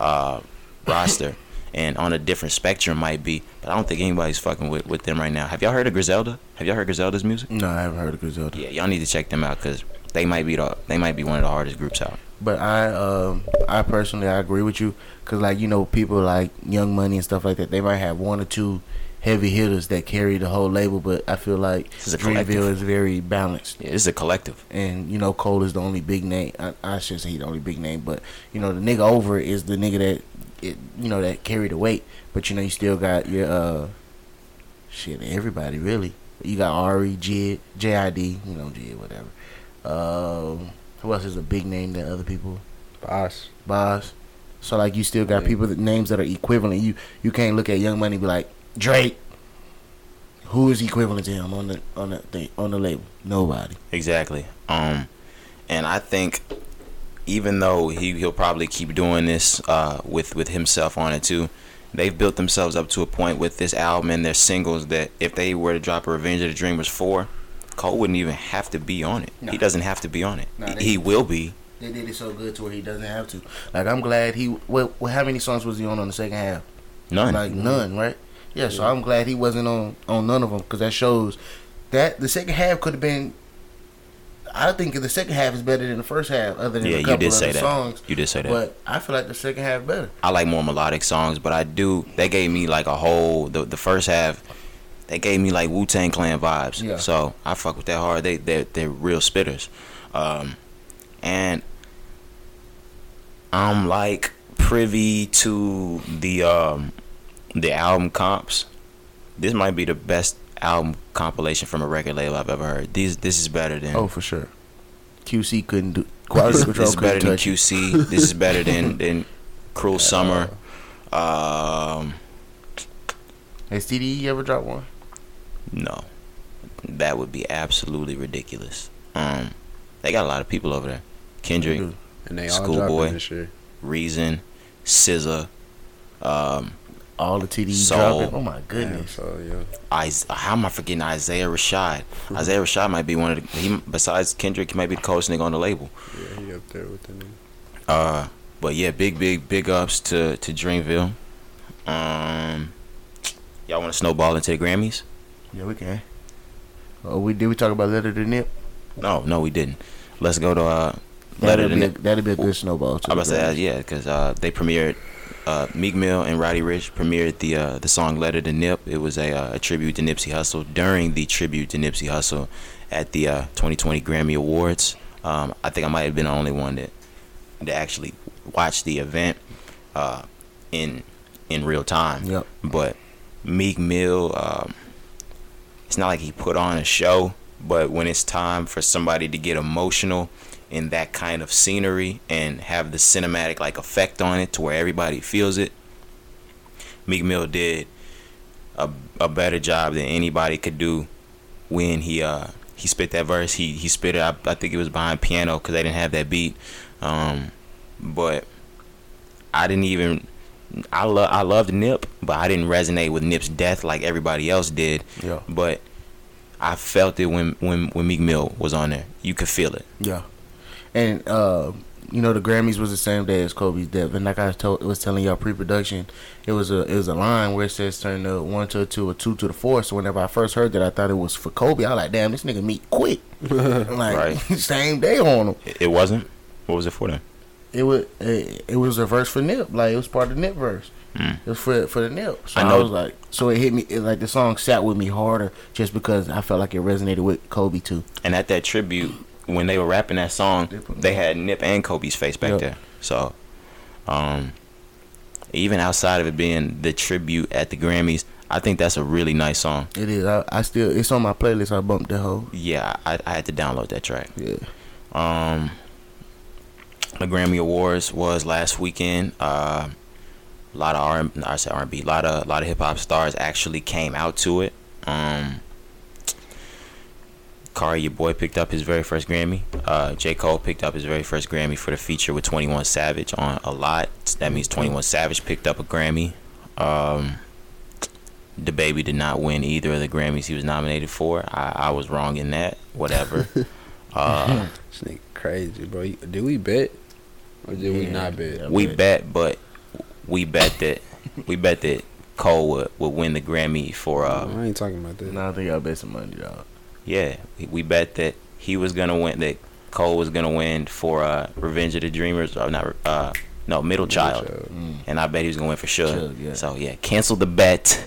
Speaker 1: uh, roster, and on a different spectrum might be, but I don't think anybody's fucking with, with them right now. Have y'all heard of Griselda? Have y'all heard Griselda's music?
Speaker 2: No, I haven't heard of Griselda.
Speaker 1: Yeah, y'all need to check them out because they might be the they might be one of the hardest groups out.
Speaker 2: But I, um, I personally, I agree with you, cause like you know, people like Young Money and stuff like that, they might have one or two heavy hitters that carry the whole label, but I feel like
Speaker 1: This is.
Speaker 2: Dreamville is very balanced.
Speaker 1: Yeah, this is a collective.
Speaker 2: and you know Cole is the only big name. I, I shouldn't say he the only big name, but you know the nigga over is the nigga that it, you know that carry the weight. But you know you still got your uh shit everybody really. You got Ari, Jid, JID, you know Jid, whatever. Um, who else is a big name that other people?
Speaker 3: Bas.
Speaker 2: Bas. So like you still got
Speaker 3: Yeah.
Speaker 2: people that names that are equivalent. You you can't look at Young Money and be like Drake. Who is equivalent to him on the on the thing on the label? Nobody.
Speaker 1: Exactly. Um, and I think even though he he'll probably keep doing this uh, with with himself on it too, they've built themselves up to a point with this album and their singles that if they were to drop a Revenge of the Dreamers four, Cole wouldn't even have to be on it.
Speaker 2: No.
Speaker 1: He doesn't have to be on it.
Speaker 2: No,
Speaker 1: he, he will be.
Speaker 2: They did it so good to where he doesn't have to. Like I'm glad he. Well how many songs was he on on the second half?
Speaker 1: None.
Speaker 2: Like none, right? Yeah. So I'm glad he wasn't on on none of them because that shows that the second half could have been. I think the second half is better than the first half, other than
Speaker 1: yeah,
Speaker 2: a
Speaker 1: you
Speaker 2: couple
Speaker 1: did
Speaker 2: of
Speaker 1: say that.
Speaker 2: songs.
Speaker 1: You did say that.
Speaker 2: But I feel like the second half better.
Speaker 1: I like more melodic songs, but I do. They gave me like a whole the the first half. They gave me like Wu Tang Clan vibes.
Speaker 2: Yeah.
Speaker 1: So I fuck with that hard. They they they're real spitters, um, and I'm like privy to the um the album comps. This might be the best album compilation from a record label I've ever heard. These this is better than
Speaker 2: Oh, for sure. QC couldn't do. Quality
Speaker 1: this,
Speaker 2: control
Speaker 1: this is better than
Speaker 2: touch it.
Speaker 1: QC. this is better than than Cruel Summer. Um.
Speaker 2: Has TDE ever dropped one?
Speaker 1: No, that would be absolutely ridiculous. Um, they got a lot of people over there. Kendrick,
Speaker 2: Dude.
Speaker 3: And they
Speaker 1: Schoolboy.
Speaker 3: dropping this year.
Speaker 1: Reason, SZA, um,
Speaker 2: All the TDE
Speaker 1: Soul.
Speaker 2: dropping. Oh my
Speaker 3: Damn,
Speaker 2: goodness.
Speaker 3: so yeah.
Speaker 1: Is- how am I forgetting Isaiah Rashad? Isaiah Rashad might be one of the. He besides Kendrick, he might be the coolest nigga on the label.
Speaker 3: Yeah, he up there with the nigga.
Speaker 1: Uh, but yeah, big, big, big ups to to Dreamville. Um, y'all want to snowball into the Grammys?
Speaker 2: Yeah, we can. Oh, we did we talk about Letter to Nip?
Speaker 1: No, no, we didn't. Let's go to uh, Letter
Speaker 2: That'd
Speaker 1: to
Speaker 2: be, a,
Speaker 1: Nip.
Speaker 2: that'd be a good snowball.
Speaker 1: I'm about to say uh, yeah, because uh, they premiered uh, Meek Mill and Roddy Ricch premiered the uh, the song "Letter to Nip." It was a, uh, a tribute to Nipsey Hussle during the tribute to Nipsey Hussle at the uh, 2020 Grammy Awards. Um, I think I might have been the only one that that actually watched the event uh, in in real time.
Speaker 2: Yep.
Speaker 1: But Meek Mill, um, it's not like he put on a show, but when it's time for somebody to get emotional in that kind of scenery and have the cinematic like effect on it to where everybody feels it, Meek Mill did a, a better job than anybody could do when he uh he spit that verse. He he spit it. I, I think it was behind piano because they didn't have that beat. Um, but I didn't even I love I loved Nip, but I didn't resonate with Nip's death like everybody else did.
Speaker 2: Yeah.
Speaker 1: But I felt it when when when Meek Mill was on there. You could feel it.
Speaker 2: Yeah. And uh, you know the Grammys was the same day as Kobe's death, and like I told, was telling y'all pre-production, it was a it was a line where it says turn the one to a two or two to the four. So whenever I first heard that, I thought it was for Kobe. I was like, damn, this nigga meet quick, like
Speaker 1: Right.
Speaker 2: same day on him.
Speaker 1: It, it wasn't. What was it for then?
Speaker 2: It was it, it was a verse for Nip, like it was part of the Nip verse.
Speaker 1: Mm.
Speaker 2: It was for for the Nip. So
Speaker 1: I
Speaker 2: I, was like, so it hit me it, like the song sat with me harder just because I felt like it resonated with Kobe too.
Speaker 1: And at that tribute, when they were rapping that song,
Speaker 2: They
Speaker 1: had Nip and Kobe's face back
Speaker 2: Yep.
Speaker 1: there. So, um, even outside of it being the tribute at the Grammys, I think that's a really nice song.
Speaker 2: It is. I, I still it's on my playlist. I bumped the whole.
Speaker 1: Yeah, I, I had to download that track.
Speaker 2: Yeah.
Speaker 1: Um, the Grammy Awards was last weekend. Uh, a lot of R, I said R&B. A lot of a lot of hip hop stars actually came out to it. Um, Kari, your boy, picked up his very first Grammy. Uh, J. Cole picked up his very first Grammy for the feature with 21 Savage on a lot. That means 21 Savage picked up a Grammy. Um, the baby did not win either of the Grammys he was nominated for. I, I was wrong in that. Whatever. uh,
Speaker 3: This nigga crazy, bro. You- Did we bet or did we not bet?
Speaker 1: We
Speaker 2: bet.
Speaker 1: bet, but we bet that we bet that Cole would, would win the Grammy for uh
Speaker 3: I ain't talking about that.
Speaker 2: No, I think y'all bet some money, dog.
Speaker 1: Yeah we bet that he was gonna win that Cole was gonna win for uh Revenge of the Dreamers or not uh no Middle Child
Speaker 2: Mm.
Speaker 1: and I bet he was gonna win for sure.
Speaker 2: Suge, yeah.
Speaker 1: So yeah, cancel the bet.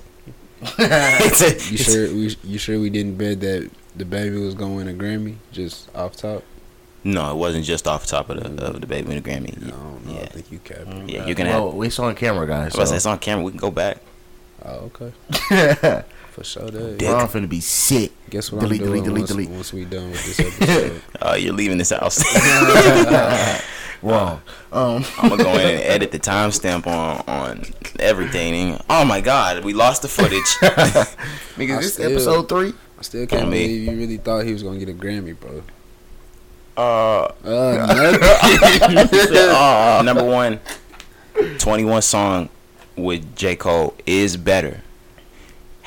Speaker 3: You sure we you sure we didn't bet that the baby was gonna win a Grammy just off top?
Speaker 1: No, it wasn't just off the top of the of the baby win the Grammy.
Speaker 3: No, don't know. I think you capped.
Speaker 1: Yeah, you're gonna have.
Speaker 2: Well, it's on camera, guys.
Speaker 1: I
Speaker 2: So.
Speaker 1: it's on camera. We can go back.
Speaker 3: Oh, okay.
Speaker 2: Ron
Speaker 3: For sure. That.
Speaker 1: Dick.
Speaker 2: finna be sick.
Speaker 3: Guess what
Speaker 2: Delete,
Speaker 3: I'm doing
Speaker 2: delete, delete,
Speaker 3: once,
Speaker 2: delete.
Speaker 3: once we done with this episode.
Speaker 1: Uh, you're leaving this house.
Speaker 2: Wrong. Um,
Speaker 1: I'm gonna go in and edit the timestamp on on everything. Oh my god, we lost the footage.
Speaker 2: Because
Speaker 3: I
Speaker 2: this
Speaker 3: still-
Speaker 2: episode three.
Speaker 3: I still can't
Speaker 1: On me.
Speaker 3: believe you really thought he was gonna get a Grammy, bro.
Speaker 1: uh,
Speaker 3: Uh,
Speaker 1: uh, number one, 21 song with J Cole is better.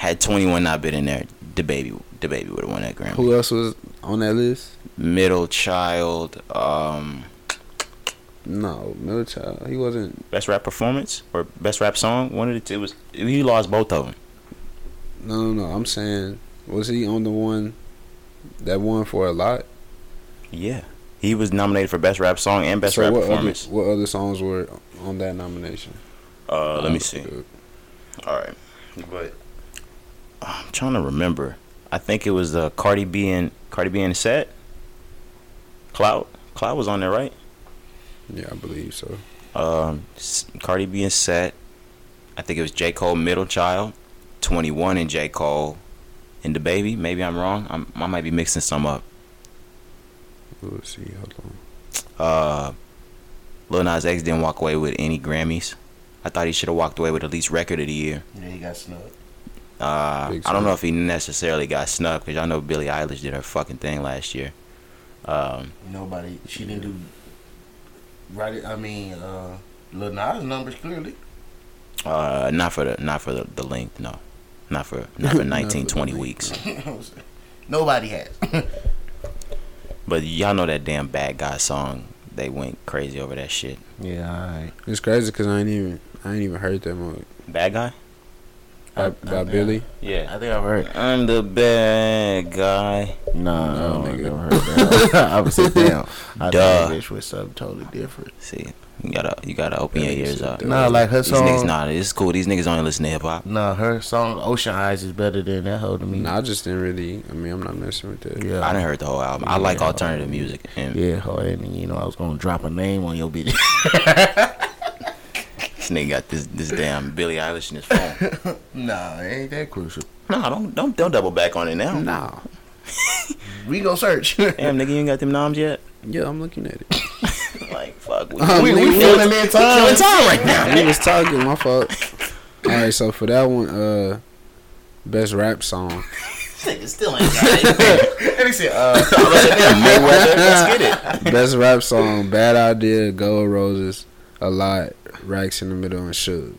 Speaker 1: Had 21 not been in there, the baby, the baby would have won that Grammy.
Speaker 3: Who else was on that list?
Speaker 1: Middle Child, um,
Speaker 3: No, Middle Child. He wasn't.
Speaker 1: best rap performance or best rap song. One of the two was he lost both of them.
Speaker 3: No, no, no. I'm saying, was he on the one that won for a lot?
Speaker 1: Yeah, he was nominated for best rap song and best
Speaker 3: so
Speaker 1: rap
Speaker 3: what
Speaker 1: performance.
Speaker 3: Other, what other songs were on that nomination?
Speaker 1: Uh, let me see. All right, but I'm trying to remember. I think it was uh, Cardi B and Cardi B and Set. Clout, Clout was on there, right?
Speaker 3: Yeah, I believe so.
Speaker 1: Um, Cardi B and Set. I think it was J Cole, Middle Child, 21 and J Cole, and the Baby. Maybe I'm wrong. I'm, I might be mixing some up.
Speaker 3: Let's see. Hold on.
Speaker 1: Uh, Lil Nas X didn't walk away with any Grammys. I thought he should have walked away with at least Record of the Year.
Speaker 2: Yeah, he got snubbed.
Speaker 1: Uh, I don't know if he necessarily got snubbed because I know Billie Eilish did her fucking thing last year. Um,
Speaker 2: Nobody. She didn't do. Right. I mean, uh, Lil Nas numbers clearly.
Speaker 1: uh, not for the not for the, the length, no, not for not for
Speaker 3: the
Speaker 1: 19, 20 weeks.
Speaker 2: Nobody has.
Speaker 1: But y'all know that damn bad guy song. They went crazy over that shit.
Speaker 2: yeah. All right.
Speaker 3: It's crazy because I ain't even I ain't even heard that much.
Speaker 1: Bad guy?
Speaker 3: By,
Speaker 2: I-
Speaker 3: by
Speaker 2: I-
Speaker 3: Billie.
Speaker 1: Yeah.
Speaker 2: I think I've heard.
Speaker 1: I'm the bad guy.
Speaker 2: Nah,
Speaker 3: No,
Speaker 2: no, I
Speaker 3: nigga.
Speaker 2: never heard that. I was sit down. I
Speaker 1: Duh.
Speaker 2: think bitch was something totally different.
Speaker 1: See, you gotta you gotta open your ears up.
Speaker 3: dude.
Speaker 2: Nah, like her
Speaker 1: These niggas,
Speaker 2: song.
Speaker 1: nah, it's cool. These niggas only listen to hip hop.
Speaker 2: Nah, her song "Ocean Eyes" is better than that whole to me.
Speaker 3: Nah, I just didn't really. I mean, I'm not messing with that.
Speaker 2: yeah,
Speaker 1: I didn't heard the whole album. I like alternative music, and
Speaker 2: Yeah, oh, and you know I was gonna drop a name on your bitch.
Speaker 1: this nigga got this this damn Billie Eilish in his phone.
Speaker 2: nah, it ain't that crucial.
Speaker 1: no, don't don't don't double back on it now.
Speaker 3: Nah.
Speaker 2: We go search.
Speaker 1: Damn, nigga, you ain't got them noms yet.
Speaker 3: Yeah, I'm looking at it.
Speaker 1: Like fuck, we,
Speaker 3: Um,
Speaker 2: we we
Speaker 3: nigga,
Speaker 2: feeling that time.
Speaker 1: killing time right now.
Speaker 3: we was talking. My fault. All right, so for that one, uh, best rap song.
Speaker 1: Nigga still ain't got it.
Speaker 2: and he said, uh,
Speaker 1: Mayweather, let's get it.
Speaker 3: Best rap song, Bad Idea, Gold Roses, A Lot, Racks in the Middle, and Suge.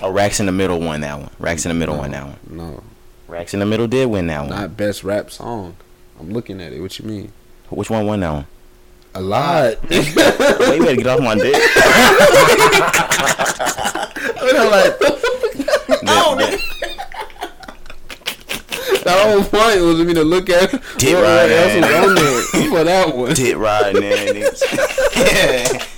Speaker 1: Oh, Racks in the Middle won that one. Racks in the Middle won that one.
Speaker 3: No,
Speaker 1: Racks in the Middle did win that one.
Speaker 3: not best rap song. I'm looking at it. What you mean?
Speaker 1: Which one won that one?
Speaker 3: A lot.
Speaker 1: Wait, you better get off my dick.
Speaker 2: I'm like, oh,
Speaker 3: the whole point was for me to look at
Speaker 1: Dick
Speaker 3: what
Speaker 1: riding.
Speaker 3: else was on there for that one.
Speaker 1: Tit riding there. niggas.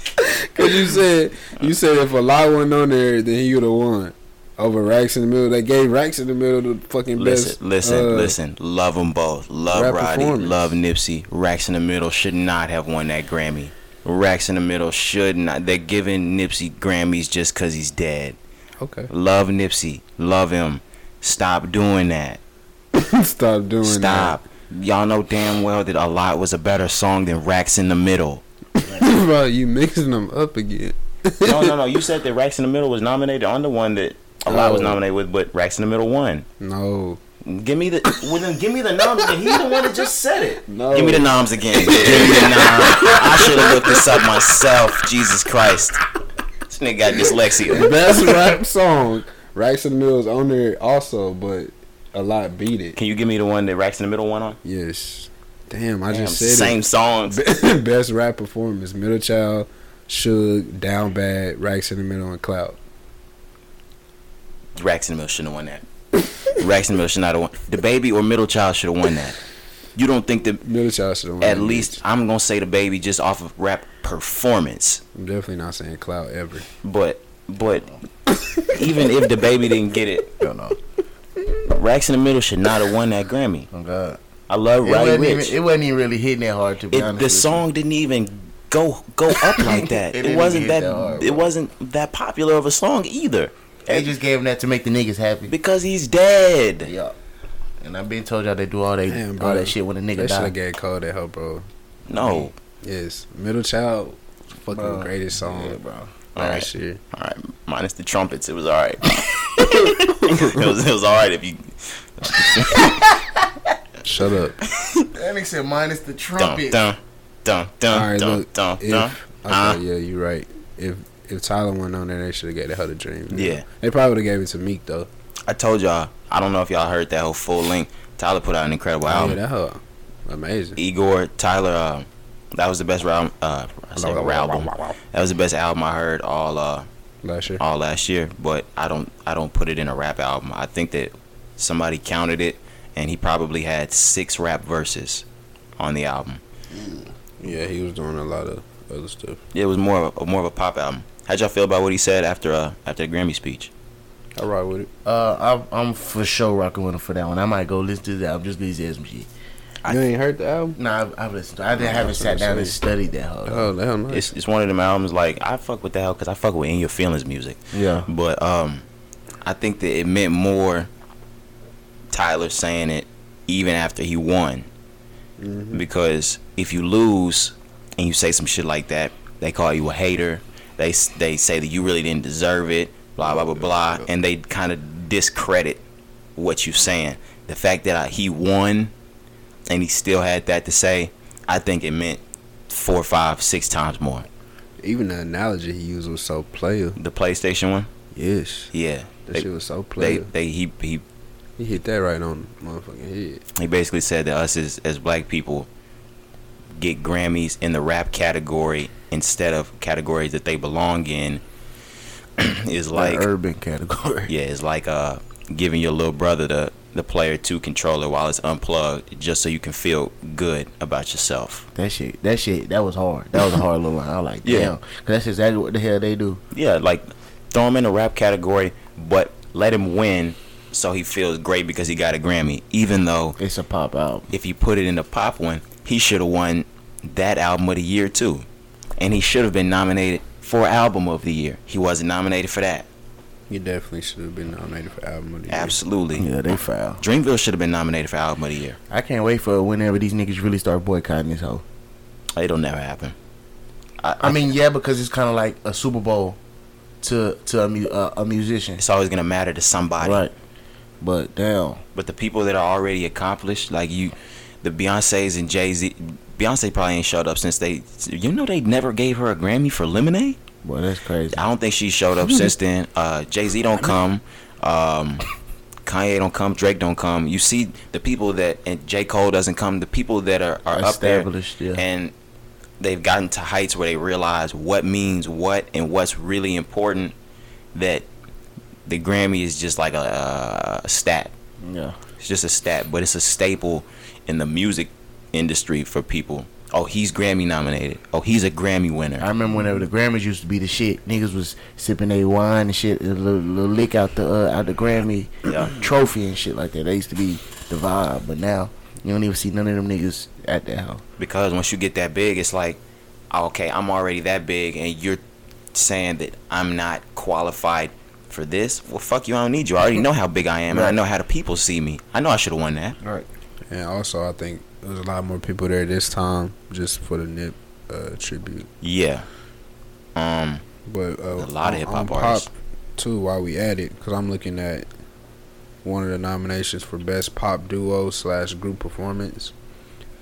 Speaker 3: Cause you said you said if a lot wasn't on there, then he would have won over Racks in the Middle. They gave Racks in the Middle the fucking best.
Speaker 1: listen, listen,
Speaker 3: uh,
Speaker 1: listen. Love them both. Love Roddy. Love Nipsey. Racks in the Middle should not have won that Grammy. Racks in the Middle should not. They're giving Nipsey Grammys just because he's dead.
Speaker 3: Okay,
Speaker 1: Love Nipsey. Love him. Stop doing that.
Speaker 3: stop doing
Speaker 1: Stop. Y'all know damn well that a lot was a better song than Racks in the Middle.
Speaker 3: That. Bro, you mixing them up again.
Speaker 1: no, no, no. You said that Racks in the Middle was nominated on the one that a lot was
Speaker 3: Oh.
Speaker 1: nominated with, but Racks in the Middle won.
Speaker 3: No,
Speaker 1: Give me the well then give me the noms again. He's the one that just said it.
Speaker 3: No.
Speaker 1: Give me the noms again. Give me the noms. I should have looked this up myself. Jesus Christ. This nigga got dyslexia.
Speaker 3: best rap song. Racks in the Middle is on there also, but a lot beat it.
Speaker 1: Can you give me the one that Racks in the Middle won on?
Speaker 3: Yes. Damn, I
Speaker 1: Damn,
Speaker 3: just said it.
Speaker 1: same songs.
Speaker 3: best rap performance: Middle Child, Suge, Down Bad, Racks in the Middle, and Clout.
Speaker 1: Racks in the Middle shouldn't have won that. Racks in the Middle should not have won. The baby or middle child should have won that. You don't think the
Speaker 3: Middle Child should have won.
Speaker 1: at
Speaker 3: that
Speaker 1: least I'm gonna say the baby just off of rap performance.
Speaker 3: I'm definitely not saying Clout ever.
Speaker 1: But but even if the baby didn't get it,
Speaker 2: I don't know.
Speaker 1: Racks in the Middle should not have won that Grammy.
Speaker 2: Oh God.
Speaker 1: I love
Speaker 2: It
Speaker 1: Roddy Ricch.
Speaker 2: even, it wasn't even really hitting that hard to be
Speaker 1: It,
Speaker 2: honest.
Speaker 1: the
Speaker 2: with
Speaker 1: song didn't even go go up like that.
Speaker 2: It
Speaker 1: it wasn't that.
Speaker 2: that hard,
Speaker 1: it
Speaker 2: bro.
Speaker 1: wasn't that popular of a song either.
Speaker 2: You. They just gave him that to make the niggas happy.
Speaker 1: Because he's dead.
Speaker 2: Yeah. And I've been told y'all they do all they
Speaker 3: Damn,
Speaker 2: all that shit when a nigga
Speaker 3: They should
Speaker 2: die.
Speaker 3: have gave Cole that help, bro.
Speaker 1: No.
Speaker 3: Yes, Middle Child, fucking
Speaker 2: Bro.
Speaker 3: greatest song
Speaker 2: Yeah, bro.
Speaker 3: last year.
Speaker 1: All right. Minus the trumpets, it was all right. it was it was all right if you
Speaker 3: Shut up.
Speaker 2: That nigga said minus the
Speaker 1: dun
Speaker 2: trumpet.
Speaker 1: dun dun dun
Speaker 3: All right,
Speaker 1: dun
Speaker 3: look,
Speaker 1: dun
Speaker 3: If,
Speaker 1: dun.
Speaker 3: okay,
Speaker 1: Huh?
Speaker 3: yeah, you're right. If if Tyler went on there, they should have gave the Hell a Dream.
Speaker 1: Yeah.
Speaker 3: they probably would have gave it to Meek though.
Speaker 1: I told y'all. I don't know if y'all heard that whole full length. Tyler put out an incredible
Speaker 3: Oh, yeah,
Speaker 1: album.
Speaker 3: that hell, amazing.
Speaker 1: Igor Tyler. Uh, that was the best album. Uh, I say album. That was the best album I heard all uh
Speaker 3: Last year.
Speaker 1: all last year. But I don't I don't put it in a rap album. I think that somebody counted it, and he probably had six rap verses on the album.
Speaker 3: Yeah, he was doing a lot of other stuff.
Speaker 1: Yeah, it was more of a, more of a pop album. How'd y'all feel about what he said after uh after the Grammy speech?
Speaker 3: I ride with it.
Speaker 2: Uh, I, I'm for sure rocking with him for that one. I might go listen to that I'm just because as said some shit.
Speaker 1: I-
Speaker 3: you ain't heard the album?
Speaker 2: Nah, I've, I've listened to it. I didn't, haven't sat down and studied that whole.
Speaker 3: Oh, hell no.
Speaker 1: It's it's one of them albums like I fuck with the hell because I fuck with In Your Feelings music.
Speaker 2: Yeah.
Speaker 1: But um, I think that it meant more. Tyler saying it even after he won,
Speaker 3: Mhm.
Speaker 1: because if you lose and you say some shit like that, they call you a hater. They they say that you really didn't deserve it. Blah blah blah blah, and they kind of discredit what you're saying. The fact that uh, he won, and he still had that to say, I think it meant four, five, six times more.
Speaker 3: Even the analogy he used was so player.
Speaker 1: The PlayStation one,
Speaker 3: Yes.
Speaker 1: yeah.
Speaker 3: That
Speaker 1: They-
Speaker 3: shit was so
Speaker 1: They
Speaker 3: player.
Speaker 1: they he he
Speaker 3: he hit that right on the motherfucking head.
Speaker 1: he basically said that us as, as black people get Grammys in the rap category instead of categories that they belong in is
Speaker 2: Like
Speaker 1: like
Speaker 2: urban category.
Speaker 1: yeah, it's like uh giving your little brother the the player two controller while it's unplugged just so you can feel good about yourself.
Speaker 2: That shit. That shit. That was hard. That was a hard little line. I was like,
Speaker 1: Yeah.
Speaker 2: damn. Cause that's exactly what the hell they do.
Speaker 1: Yeah, like throw him in the rap category, but let him win so he feels great because he got a Grammy. Even though
Speaker 2: It's a pop album.
Speaker 1: if you put it in the pop one, he should have won that album of the year too. And he should have been nominated for album of the year. He wasn't nominated for that.
Speaker 3: He definitely should have been nominated for album of the year.
Speaker 1: Absolutely.
Speaker 2: Yeah, they foul.
Speaker 1: Dreamville should have been nominated for album of the year.
Speaker 2: I can't wait for whenever these niggas really start boycotting this hoe.
Speaker 1: It'll never happen. I,
Speaker 2: I mean, yeah, because it's kind of like a Super Bowl to to a, mu- uh, a musician,
Speaker 1: it's always gonna matter to somebody.
Speaker 2: right? But damn,
Speaker 1: But the people that are already accomplished, like you, the Beyonces and Jay Z, Beyonce probably ain't showed up since they. You know they never gave her a Grammy for Lemonade.
Speaker 2: Boy, that's crazy.
Speaker 1: I don't think she showed up since then. Uh, Jay Z don't come. Um, Kanye don't come. Drake don't come. You see the people that and J Cole doesn't come. The people that are, are up there
Speaker 2: Established, yeah.
Speaker 1: and they've gotten to heights where they realize what means what and what's really important. That the Grammy is just like a, a stat.
Speaker 2: yeah.
Speaker 1: It's just a stat, but it's a staple in the music industry for people. Oh, he's Grammy nominated. Oh, he's a Grammy winner.
Speaker 2: I remember whenever the Grammys used to be the shit. Niggas was sipping their wine and shit, a little, little lick out the uh, out the Grammy
Speaker 1: Yeah.
Speaker 2: trophy and shit like that. They used to be the vibe, but now you don't even see none of them niggas at that house.
Speaker 1: because once you get that big, it's like, okay, I'm already that big, and you're saying that I'm not qualified for this. Well, fuck you, I don't need you. I already know how big I am, and I know how the people see me. I know I should have won that.
Speaker 2: Right.
Speaker 3: And also, I think there was a lot more people there this time just for the Nip uh, tribute.
Speaker 1: Yeah. Um.
Speaker 3: But uh,
Speaker 1: A lot of hip-hop
Speaker 3: on Pop,
Speaker 1: artists.
Speaker 3: too. While we at it, because I'm looking at one of the nominations for best pop duo slash group performance.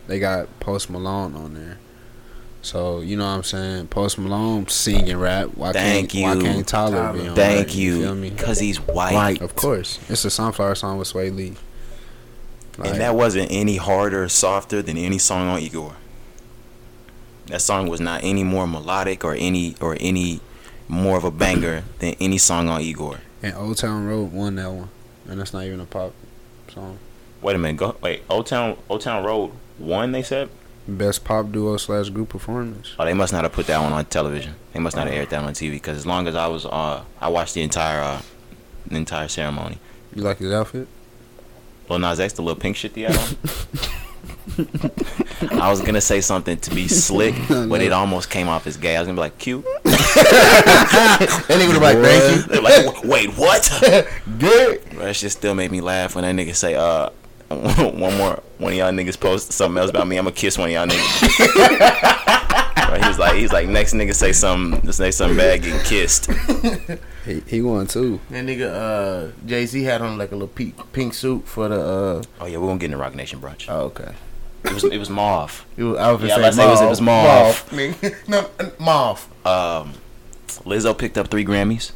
Speaker 3: They got Post Malone on there. So you know what I'm saying? Post Malone singing rap. Why
Speaker 1: Thank
Speaker 3: can't Why
Speaker 1: you.
Speaker 3: can't Tyler,
Speaker 2: Tyler.
Speaker 3: be on?
Speaker 1: Thank
Speaker 3: there? feel
Speaker 1: you,
Speaker 3: me?
Speaker 1: because he's white.
Speaker 2: White.
Speaker 3: Of course, it's a Sunflower song with Swae Lee. Like,
Speaker 1: And that wasn't any harder, softer than any song on Igor. That song was not any more melodic or any or any more of a banger than any song on Igor.
Speaker 3: and Old Town Road won that one, and that's not even a pop song.
Speaker 1: Wait a minute, go wait. Old Town Old Town Road one. They said.
Speaker 3: Best pop duo slash group performance.
Speaker 1: Oh, they must not have put that one on television. They must not have aired that on TV. Because as long as I was, uh, I watched the entire, uh, the entire ceremony.
Speaker 3: You like his outfit?
Speaker 1: Lil Nas X, the little pink shit he had on. I was gonna say something to be slick, but it almost came off as gay. I was gonna be like, cute.
Speaker 2: That nigga was like, thank you.
Speaker 1: They're like, wait, what?
Speaker 2: Good.
Speaker 1: That shit still made me laugh when that nigga say, uh, one more, one of y'all niggas post something else about me. I'm gonna kiss one of y'all niggas. Bro, he was like, he's like, next nigga say something, say something bad, getting kissed.
Speaker 3: He he won too.
Speaker 2: That nigga uh Jay Z had on like a little pink, pink suit for the uh
Speaker 1: Oh yeah, we're gonna get in the Roc Nation brunch.
Speaker 2: oh okay.
Speaker 1: It was, it was mauve.
Speaker 2: It was, I was
Speaker 1: Yeah, I
Speaker 2: gonna
Speaker 1: was
Speaker 2: say
Speaker 1: about say it was- it was mauve.
Speaker 2: nigga. no, uh, mauve.
Speaker 1: Um, Lizzo picked up three Grammys.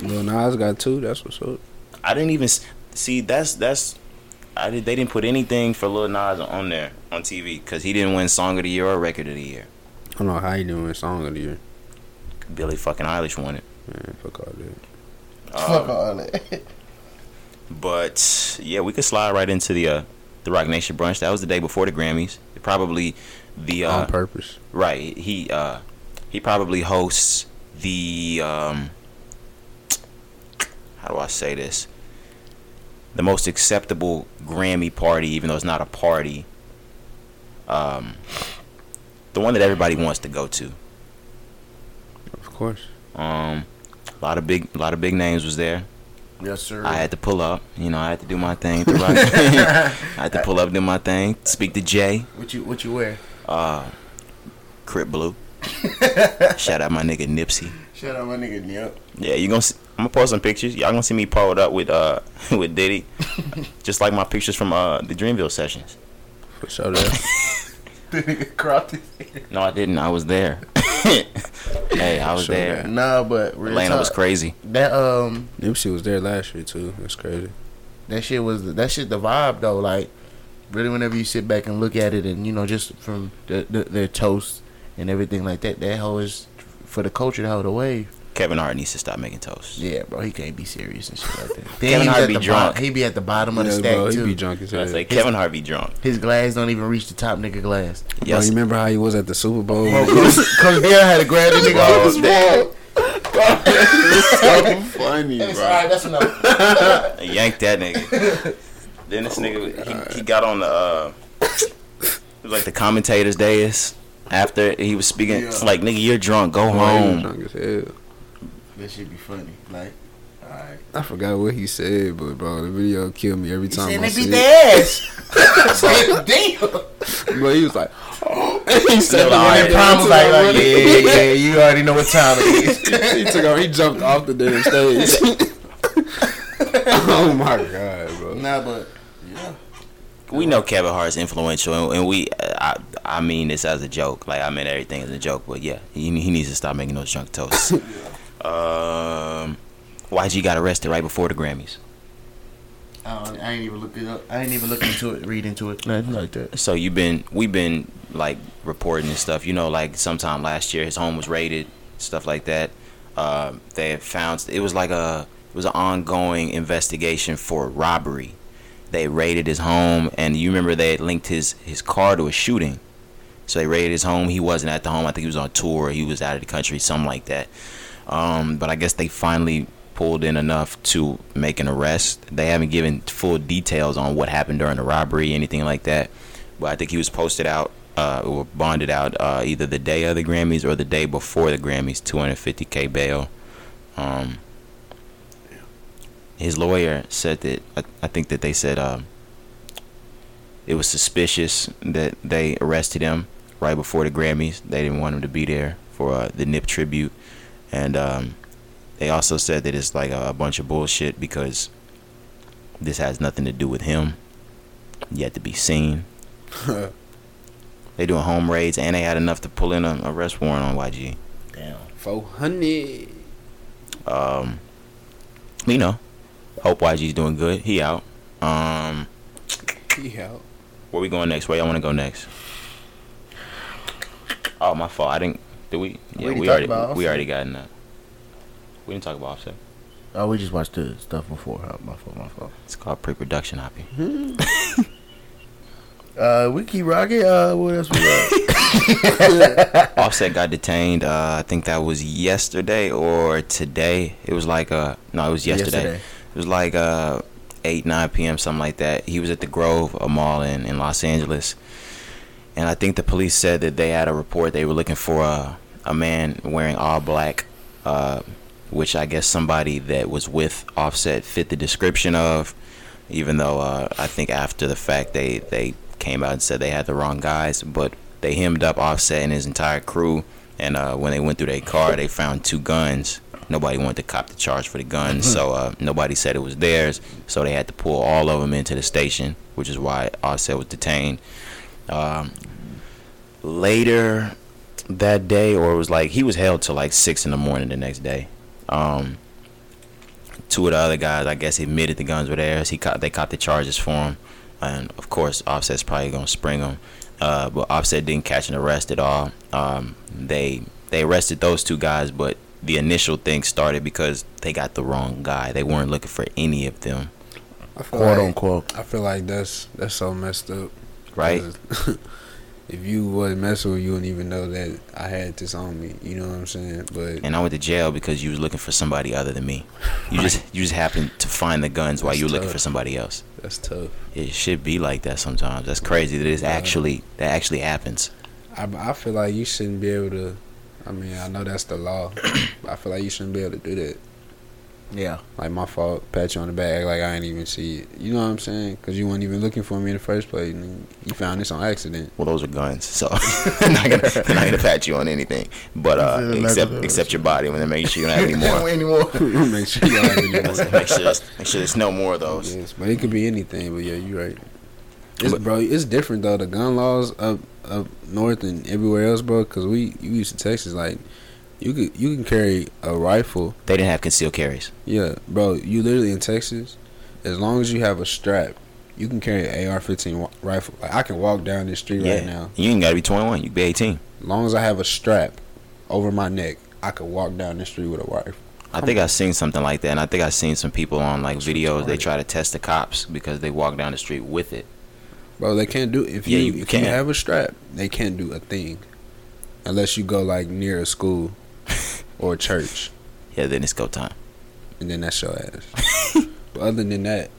Speaker 3: Lil Nas got two. That's what's up.
Speaker 1: I didn't even see. That's that's. I did. They didn't put anything for Lil Nas on there on TV because he didn't win Song of the Year or Record of the Year.
Speaker 3: I don't know how you doing song of the year.
Speaker 1: Billie fucking Eilish won it.
Speaker 3: Man, fuck all that.
Speaker 2: Fuck
Speaker 1: Um,
Speaker 2: all that.
Speaker 1: but yeah, we could slide right into the uh, the Roc Nation brunch. That was the day before the Grammys. Probably the uh,
Speaker 3: On purpose.
Speaker 1: Right. He uh he probably hosts the um how do I say this? The most acceptable Grammy party, even though it's not a party. Um the one that everybody wants to go to.
Speaker 3: Of course.
Speaker 1: Um a lot of big a lot of big names was there.
Speaker 2: Yes sir.
Speaker 1: I had to pull up, you know, I had to do my thing. To rock. I had to pull up, do my thing, speak to Jay.
Speaker 2: what you what you wear?
Speaker 1: Uh Crip Blue. Shout out my nigga Nipsey.
Speaker 2: Shout out my nigga Nip.
Speaker 1: Yeah, you gonna see, I'm gonna post some pictures. Y'all gonna see me pulled up with uh with Diddy, just like my pictures from uh the Dreamville sessions.
Speaker 3: For sure that.
Speaker 2: The nigga cropped.
Speaker 1: No, I didn't. I was there. hey, I was
Speaker 3: Sure,
Speaker 1: there.
Speaker 3: man.
Speaker 2: Nah, but real
Speaker 1: Atlanta was crazy.
Speaker 2: That um
Speaker 3: Nipsey was there last year too. That's crazy.
Speaker 2: that shit was that shit the vibe though. Like really, whenever you sit back and look at it, and you know just from the, the, their toast and everything like that, that hoe is for the culture to hold the wave.
Speaker 1: Kevin Hart needs to stop making toast.
Speaker 2: Yeah, bro, he can't be serious and shit like that.
Speaker 1: Kevin
Speaker 2: he was
Speaker 1: Hart be drunk.
Speaker 2: Bottom, he be at the bottom of the
Speaker 3: Yeah,
Speaker 2: stack
Speaker 3: bro, he
Speaker 2: too.
Speaker 3: be drunk as
Speaker 1: I
Speaker 3: hell.
Speaker 1: say Kevin Hart be drunk.
Speaker 2: His glass don't even reach the top nigga glass.
Speaker 3: Bro,
Speaker 1: Yes,
Speaker 3: you remember how he was at the Super Bowl?
Speaker 2: Bro, Coach, Coach Bear had to grab the nigga off his wall.
Speaker 3: so funny,
Speaker 2: It's alright, that's enough.
Speaker 1: yank that nigga. then this nigga he, he got on the uh, it was like the commentators days after he was speaking.
Speaker 2: Yeah.
Speaker 1: Like nigga, you're drunk. Go
Speaker 3: Bro,
Speaker 1: home.
Speaker 3: drunk as hell.
Speaker 2: That should be funny. Like, alright.
Speaker 3: I forgot what he said, but bro, the video killed me every time
Speaker 2: Saying
Speaker 3: I
Speaker 2: they
Speaker 3: see
Speaker 2: beat
Speaker 3: it.
Speaker 2: their ass. Like, Damn.
Speaker 3: But he was like, oh, he said,
Speaker 1: Like,
Speaker 2: And
Speaker 3: the
Speaker 2: Prime was like, like, yeah, yeah, yeah, you already know what time it is.
Speaker 3: he took off, he jumped off the damn stage. oh my god, bro.
Speaker 2: Nah, but yeah,
Speaker 1: we know Kevin Hart's influential, and, and we, I, I mean this as a joke. Like I mean everything as a joke, but yeah, he, he needs to stop making those drunk toasts. Um, YG got arrested right before the Grammys.
Speaker 2: Uh, I ain't even look it up. I ain't even look into it, read into it, nothing like that.
Speaker 1: So you've been, we've been like reporting and stuff. You know, like sometime last year, his home was raided, stuff like that. Uh, they had found it was like a, it was an ongoing investigation for robbery. They raided his home, and you remember they had linked his his car to a shooting. So they raided his home. He wasn't at the home. I think he was on tour. He was out of the country, something like that. Um, but I guess they finally pulled in enough to make an arrest. They haven't given full details on what happened during the robbery, anything like that. But I think he was posted out uh, or bonded out uh, either the day of the Grammys or the day before the Grammys, 250k bail. Um, his lawyer said that I, I think that they said um, it was suspicious that they arrested him right before the Grammys. They didn't want him to be there for uh, the Nip tribute, and um, they also said that it's like a, a bunch of bullshit because this has nothing to do with him. Yet to be seen. they doing home raids and they had enough to pull in an arrest warrant on YG.
Speaker 2: Damn.
Speaker 3: Four hundred.
Speaker 1: Um, you know, hope YG's doing good. He out. Um,
Speaker 3: Yeah.
Speaker 1: where we going next? Where y'all want to go next? Oh, my fault. I didn't. Did we?
Speaker 2: We
Speaker 1: Yeah,
Speaker 2: already
Speaker 1: we already. we already got in that. We didn't talk about Offset.
Speaker 2: Oh, we just watched the stuff before. huh? My fault. My fault.
Speaker 1: It's called pre-production hopping.
Speaker 2: Uh, we keep rocking. Uh, what else we got?
Speaker 1: Offset got detained. Uh, I think that was yesterday or today. It was like uh no, it was yesterday. It was like uh eight nine p.m. something like that. He was at the Grove, a mall in in Los Angeles, and I think the police said that they had a report. They were looking for a a man wearing all black, uh, which I guess somebody that was with Offset fit the description of. Even though uh, I think after the fact they they came out and said they had the wrong guys, but they hemmed up Offset and his entire crew. And uh, when they went through their car, they found two guns. Nobody wanted to cop the charge for the guns, so uh, nobody said it was theirs. So they had to pull all of them into the station, which is why Offset was detained. Um, later that day, or it was like he was held till like six in the morning the next day. Um, two of the other guys, I guess, admitted the guns were theirs. He caught, they caught the charges for him, and of course, Offset's probably gonna spring him. Uh, but Offset didn't catch an arrest at all. Um, they they arrested those two guys, but the initial thing started because they got the wrong guy. They weren't looking for any of them,
Speaker 3: I feel
Speaker 2: Quote
Speaker 3: like,
Speaker 2: unquote.
Speaker 3: I feel like that's that's so messed up.
Speaker 1: Right?
Speaker 3: if you wasn't messing with, you wouldn't even know that I had this on me. You know what I'm saying? But
Speaker 1: And I went to jail because you was looking for somebody other than me. You just you just happened to find the guns while you were looking for somebody else.
Speaker 3: that's tough.
Speaker 1: It should be like that sometimes. That's crazy that it's
Speaker 3: Yeah.
Speaker 1: actually that actually happens.
Speaker 3: I I feel like you shouldn't be able to. I mean, I know that's the law. but I feel like you shouldn't be able to do that.
Speaker 2: Yeah.
Speaker 3: Like my fault, pat you on the back, like I ain't even see it. You know what I'm saying? Because you weren't even looking for me in the first place, and you found this on accident.
Speaker 1: Well, those are guns, so I'm not gonna they're not gonna pat you on anything. But uh, except except your body when they make sure you don't have any more.
Speaker 2: anymore.
Speaker 3: Make sure y'all have any more.
Speaker 1: make sure there's, make sure there's no more of those.
Speaker 3: Yes, but it could be anything. But yeah, you're right. It's,
Speaker 1: But-
Speaker 3: bro, it's different though. The gun laws up up north and everywhere else, bro. Because we you used to Texas, like you could you can carry a rifle.
Speaker 1: They didn't have concealed carries.
Speaker 3: Yeah, bro. You literally in Texas, as long as you have a strap, you can carry an AR-15 rifle. Like I can walk down this street
Speaker 1: yeah,
Speaker 3: right now.
Speaker 1: you ain't gotta be 21. You can be 18.
Speaker 3: As long as I have a strap over my neck, I could walk down the street with a rifle.
Speaker 1: I think I've seen something like that, and I think I've seen some people on like videos. They try to test the cops because they walk down the street with it.
Speaker 3: Bro, they can't do if
Speaker 1: Yeah,
Speaker 3: you,
Speaker 1: you
Speaker 3: if
Speaker 1: can't.
Speaker 3: you have a strap, they can't do a thing unless you go like near a school or church,
Speaker 1: Yeah, then it's go time.
Speaker 3: and then that's your ass. but other than that,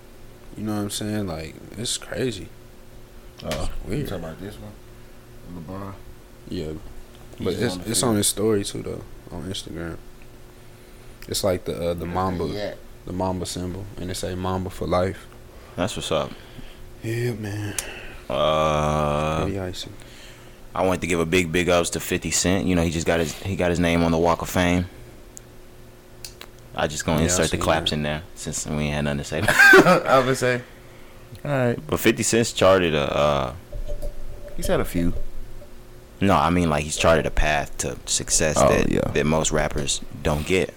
Speaker 3: you know what I'm saying? Like it's crazy.
Speaker 2: Oh, you
Speaker 3: Weird.
Speaker 2: talking about this one? LeBron.
Speaker 3: Yeah,
Speaker 2: He
Speaker 3: but
Speaker 2: just
Speaker 3: it's
Speaker 2: on
Speaker 3: it's
Speaker 2: field.
Speaker 3: on his story too though on Instagram. It's like the uh, the Mamba
Speaker 2: Yeah.
Speaker 3: the Mamba symbol, and it say Mamba for life.
Speaker 1: That's what's up.
Speaker 3: Yeah, man.
Speaker 1: Uh,
Speaker 3: Pretty icy.
Speaker 1: I wanted to give a big big ups to 50 Cent. You know, he just got his he got his name on the Walk of Fame. I just gonna
Speaker 3: Yeah,
Speaker 1: insert the claps
Speaker 3: that.
Speaker 1: in there since we ain't had nothing to say.
Speaker 2: I would say. All right,
Speaker 1: But 50 Cent's charted a. Uh,
Speaker 2: he's had a few.
Speaker 1: no, I mean like he's charted a path to success
Speaker 2: Oh,
Speaker 1: that
Speaker 2: yeah.
Speaker 1: that most rappers don't get.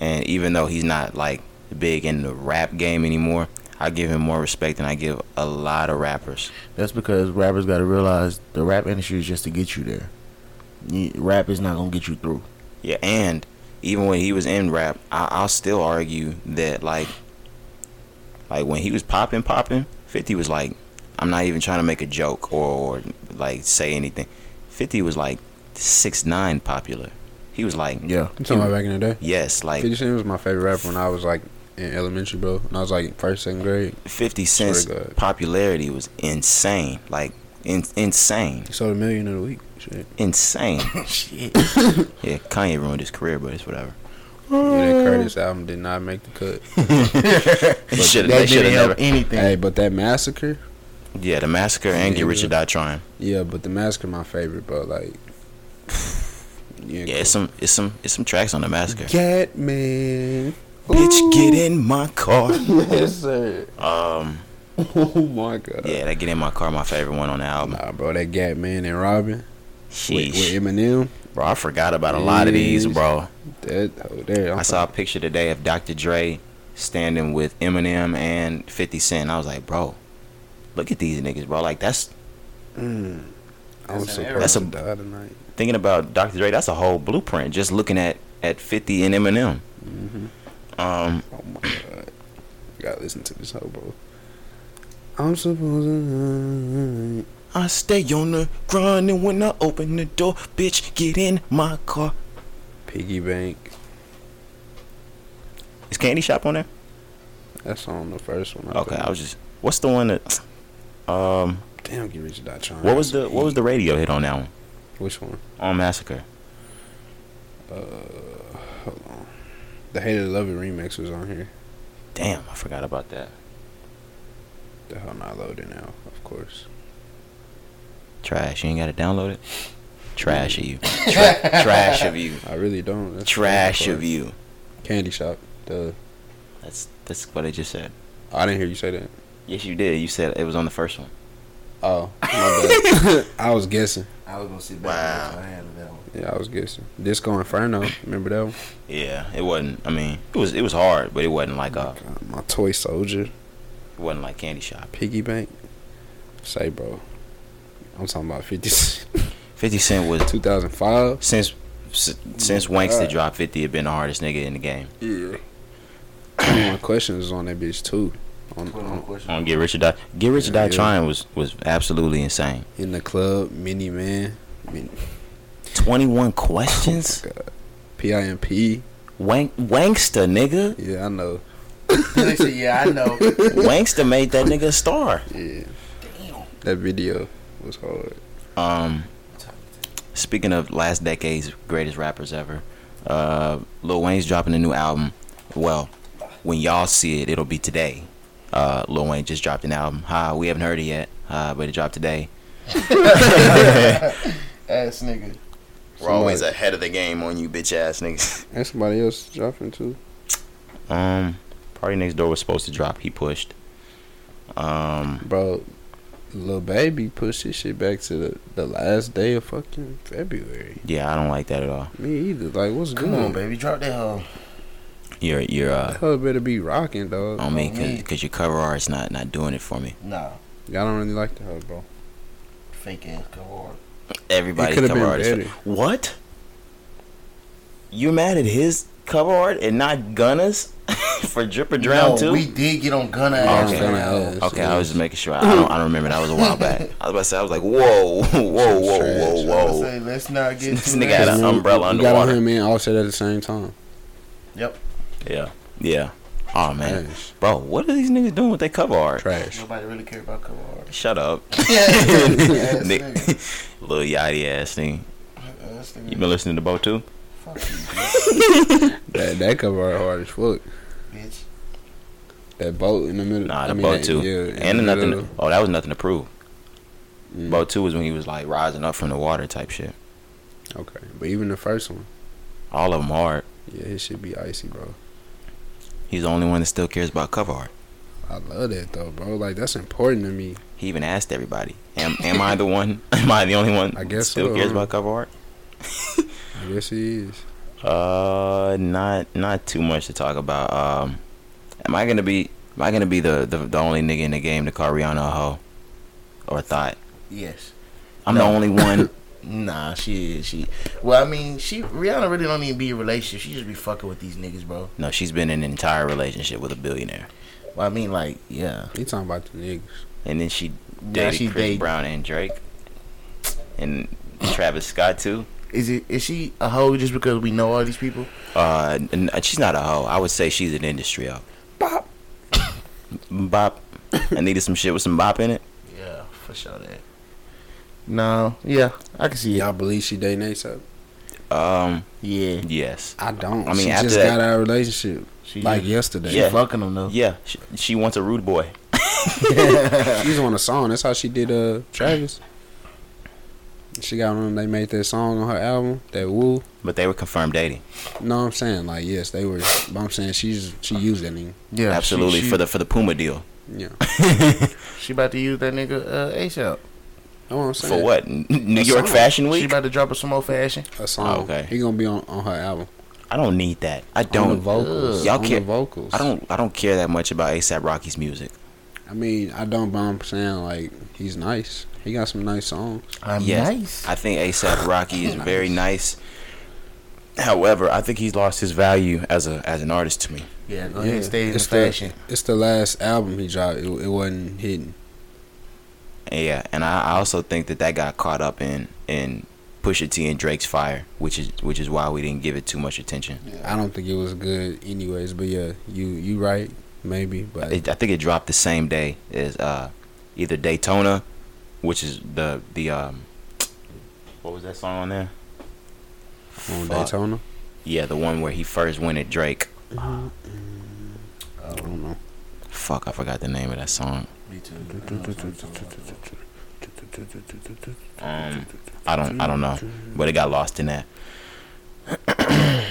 Speaker 1: And even though he's not like big in the rap game anymore, I give him more respect than I give a lot of rappers.
Speaker 2: That's because rappers got to realize the rap industry is just to get you there. You- Rap is not gonna get you through.
Speaker 1: Yeah, and even when he was in rap, I, I'll still argue that like, like when he was popping, popping, Fifty was like, I'm not even trying to make a joke or, or like say anything. Fifty was like six nine popular. He was like,
Speaker 2: Yeah,
Speaker 3: You talking about back in the day?
Speaker 1: yes, like
Speaker 3: 50 Cent was my favorite rapper when I was like in elementary, bro. When I was like first, second grade.
Speaker 1: Fifty Cent's popularity was insane, like in, insane,
Speaker 3: He sold a million in a week. Shit.
Speaker 1: insane.
Speaker 2: shit.
Speaker 1: yeah, Kanye ruined his career, but it's whatever.
Speaker 3: Yeah, that Curtis album did not make the cut.
Speaker 1: He should
Speaker 2: that
Speaker 1: they
Speaker 2: didn't help
Speaker 1: never.
Speaker 2: anything.
Speaker 3: Hey, but that massacre,
Speaker 1: Yeah, the massacre and
Speaker 3: Yeah,
Speaker 1: Get Rich or. Die Trying.
Speaker 3: yeah, but the massacre my favorite, bro. Like, yeah,
Speaker 1: Yeah, it's some it's some it's some tracks on the massacre.
Speaker 3: Cat man.
Speaker 1: Bitch, get in my car.
Speaker 3: Yes, sir.
Speaker 1: Um,
Speaker 3: Oh my god.
Speaker 1: yeah, that get in my car, my favorite one on the album.
Speaker 3: Nah, bro, that Gatman and Robin
Speaker 1: Sheesh,
Speaker 3: with Eminem.
Speaker 1: bro, I forgot about a lot of these, bro.
Speaker 3: That oh, there.
Speaker 1: I saw a picture today of Dr. Dre standing with Eminem and 50 Cent. I was like, bro, look at these niggas, bro. Like that's
Speaker 3: Mm. I was
Speaker 2: That's
Speaker 3: surprised.
Speaker 1: That's a-
Speaker 3: to die tonight.
Speaker 1: thinking about Dr. Dre. That's a whole blueprint. Just looking at at 50 and Eminem.
Speaker 3: hmm
Speaker 1: Um,
Speaker 3: Oh my god. You gotta listen to this whole bro. I'm supposed to.
Speaker 1: I stay on the grind, and when I open the door, bitch, get in my car.
Speaker 3: Piggy Bank.
Speaker 1: Is Candy Shop on there?
Speaker 3: That's on the first one. I
Speaker 1: Okay,
Speaker 3: think.
Speaker 1: I was just. What's the one that? Um,
Speaker 3: Damn, get rich or die trying.
Speaker 1: what was the what was the radio hit on that one?
Speaker 3: Which one?
Speaker 1: On Massacre.
Speaker 3: Uh. The Hated Love It remix was on here.
Speaker 1: Damn, I forgot about that.
Speaker 3: The hell not loaded now, of course.
Speaker 1: Trash. You ain't got to download it. Trash of you. Tra- trash of you.
Speaker 3: I really don't. That's
Speaker 1: Trash of you.
Speaker 3: Candy Shop. The
Speaker 1: That's that's what I just said.
Speaker 3: Oh, I didn't hear you say that.
Speaker 1: Yes, you did. You said it was on the first one.
Speaker 3: Oh, my bad. I was guessing.
Speaker 2: I was gonna sit
Speaker 1: Wow.
Speaker 2: back and
Speaker 3: yeah, I was guessing. Disco Inferno. Remember that one?
Speaker 1: Yeah, it wasn't. I mean, it was it was hard, but it wasn't like uh, a
Speaker 3: God, my toy soldier.
Speaker 1: It wasn't like Candy Shop.
Speaker 3: Piggy Bank. Say, bro. I'm talking about
Speaker 1: Fifty. 50 Cent was
Speaker 3: 2005.
Speaker 1: Since since
Speaker 3: oh
Speaker 1: Wanks
Speaker 3: to
Speaker 1: drop 50, had been the hardest nigga in the game.
Speaker 3: Yeah. My question is on that bitch too. On,
Speaker 2: on,
Speaker 3: on
Speaker 1: Get Rich or Die. Get Rich
Speaker 3: yeah, or
Speaker 1: Die
Speaker 3: yeah.
Speaker 1: Trying was was absolutely insane.
Speaker 3: In the club, Many
Speaker 1: Men. Mini.
Speaker 3: 21
Speaker 1: questions?
Speaker 3: Oh PIMP.
Speaker 1: Wank, wankster, nigga.
Speaker 3: Yeah, I know.
Speaker 2: yeah, I know.
Speaker 1: Wangster made that nigga a star.
Speaker 3: Yeah. Damn. That video was hard.
Speaker 1: Um, speaking of last decade's greatest rappers ever, uh, Lil Wayne's dropping a new album. Well, when y'all see it, it'll be today. Uh, Lil Wayne just dropped an album. Ha, we haven't heard it yet, uh, but it dropped today.
Speaker 2: Ass nigga.
Speaker 1: We're always ahead of the game on you, bitch ass niggas.
Speaker 3: And somebody else dropping too.
Speaker 1: Um, PartyNextDoor was supposed to drop. He pushed. Um,
Speaker 3: Bro, Lil Baby pushed his shit back to the, the last day of fucking February.
Speaker 1: yeah, I don't like that at all.
Speaker 3: Me either. Like, what's
Speaker 2: Come
Speaker 3: good?
Speaker 2: on, baby. Drop that hoe.
Speaker 1: You're you're uh
Speaker 3: hell better be rocking, dog.
Speaker 1: on me
Speaker 2: On me.
Speaker 1: because your cover art's not not doing it for me.
Speaker 2: Nah.
Speaker 3: Y'all don't really like the hell, bro.
Speaker 2: Fake ass cover art.
Speaker 1: Everybody's cover
Speaker 3: been
Speaker 1: art is
Speaker 3: better.
Speaker 1: what? You mad at his cover art and not Gunna's for Drip or Drown
Speaker 2: no,
Speaker 1: too?
Speaker 2: we did get on Gunna ass.
Speaker 1: okay.
Speaker 2: for
Speaker 3: Gunna ass.
Speaker 1: Okay, I was just making sure. I don't, I don't remember. That was a while back. I was about to say. I was like, whoa, whoa, whoa, whoa,
Speaker 2: I
Speaker 1: whoa.
Speaker 2: say, let's not get
Speaker 1: This
Speaker 2: too
Speaker 1: nigga had an umbrella
Speaker 3: We got on
Speaker 1: underwater.
Speaker 3: him and Offset at the same time.
Speaker 2: Yep.
Speaker 1: Yeah, yeah. Oh man,
Speaker 3: Trash.
Speaker 1: bro, what are these niggas doing with their cover art?
Speaker 3: Trash.
Speaker 2: Nobody really care about cover art.
Speaker 1: Shut up,
Speaker 2: Ass
Speaker 1: Nick. Lil Yachty ass thing. You been listening to Bo too?
Speaker 2: Fuck you.
Speaker 3: That that cover art hard as fuck.
Speaker 2: bitch.
Speaker 3: That boat in the middle.
Speaker 1: Nah,
Speaker 3: I
Speaker 1: the
Speaker 3: mean,
Speaker 1: Bo
Speaker 3: that-
Speaker 1: two,
Speaker 3: Yeah,
Speaker 1: and
Speaker 3: the
Speaker 1: the nothing.
Speaker 3: middle.
Speaker 1: Oh, that was nothing to prove.
Speaker 3: Mm,
Speaker 1: Bo two was when he was like rising up from the water type shit.
Speaker 3: Okay, but even the first one,
Speaker 1: All of them hard.
Speaker 3: yeah, it should be icy, bro.
Speaker 1: He's the only one that still cares about cover art.
Speaker 3: I love that though, bro. Like that's important to me.
Speaker 1: He even asked everybody, "Am, am I the one? Am I the only one?
Speaker 3: I guess
Speaker 1: still
Speaker 3: so,
Speaker 1: cares
Speaker 3: huh?
Speaker 1: about cover art."
Speaker 3: I guess he is.
Speaker 1: Uh, not not too much to talk about. Um, am I gonna be am I gonna be the the, the only nigga in the game to call Rihanna a hoe or thought?
Speaker 2: Yes.
Speaker 1: I'm
Speaker 2: No.
Speaker 1: the only one.
Speaker 2: Nah, she is. She. Well, I mean, she Rihanna really don't even be in a relationship. She just be fucking with these niggas, bro.
Speaker 1: no, she's been in an entire relationship with a billionaire,
Speaker 2: Well, I mean, like, yeah.
Speaker 3: He talking about the niggas.
Speaker 1: and then she
Speaker 2: Now
Speaker 1: dated
Speaker 2: she
Speaker 1: Chris
Speaker 2: date-
Speaker 1: Brown and Drake, and Travis Scott too.
Speaker 2: Is it? Is she a hoe just because we know all these people?
Speaker 1: Uh, n- she's not a hoe. I would say she's an industry hoe.
Speaker 2: Bop.
Speaker 1: Bop. I needed some shit with some bop in it.
Speaker 2: Yeah, for sure that. No, yeah, I can see.
Speaker 3: Y'all believe she dating ASAP?
Speaker 1: Um,
Speaker 2: Yeah,
Speaker 1: yes.
Speaker 3: I don't.
Speaker 1: I mean,
Speaker 3: she
Speaker 1: after
Speaker 3: just
Speaker 1: that-
Speaker 3: got out of a relationship
Speaker 2: she
Speaker 3: like
Speaker 2: just-
Speaker 3: yesterday.
Speaker 2: She
Speaker 1: Yeah.
Speaker 2: fucking them though.
Speaker 1: Yeah, she, she wants a rude boy.
Speaker 3: She's on a song. That's how she did uh Travis. She got on. They made that song on her album. That woo.
Speaker 1: But they were confirmed dating.
Speaker 3: No, I'm saying like yes, they were. But I'm saying she's she used that nigga.
Speaker 2: Yeah,
Speaker 1: Absolutely
Speaker 2: She, she,
Speaker 1: for the for the Puma deal.
Speaker 3: Yeah.
Speaker 2: she about to use that nigga uh, ASAP.
Speaker 3: That's what I'm saying.
Speaker 1: For what? New
Speaker 3: A
Speaker 1: York
Speaker 3: song.
Speaker 1: Fashion
Speaker 2: She
Speaker 1: Week?
Speaker 2: about to drop us some more fashion.
Speaker 3: A song.
Speaker 1: Oh, okay.
Speaker 3: He gonna be on, on her album.
Speaker 1: I don't need that. I
Speaker 3: On the
Speaker 1: don't.
Speaker 3: vocals.
Speaker 1: Y'all
Speaker 3: on
Speaker 1: care-
Speaker 3: the vocals.
Speaker 1: I don't. I don't care that much about ASAP Rocky's music.
Speaker 3: I mean, I don't. But I'm saying like he's nice. He got some nice songs.
Speaker 2: I'm
Speaker 1: Yes.
Speaker 2: nice.
Speaker 1: I think ASAP Rocky is very nice. However, I think he's lost his value as a as an artist to me.
Speaker 2: yeah, go ahead and stay in the
Speaker 3: it's
Speaker 2: fashion.
Speaker 3: The, it's the last album he dropped. It, it wasn't hitting.
Speaker 1: Yeah, and I, I also think that that got caught up in in Pusha T and Drake's fire, which is which is why we didn't give it too much attention.
Speaker 3: I don't think it was good, anyways. But yeah, you you right, maybe. But
Speaker 1: It, I think it dropped the same day as uh, either Daytona, which is the the um, what was that song on there?
Speaker 3: on
Speaker 1: Fuck.
Speaker 3: Daytona,
Speaker 1: Yeah, the one where he first went at Drake.
Speaker 3: I don't know.
Speaker 1: Fuck, I forgot the name of that song.
Speaker 2: Me too.
Speaker 1: Um, I don't, I don't know, but it got lost in that. uh,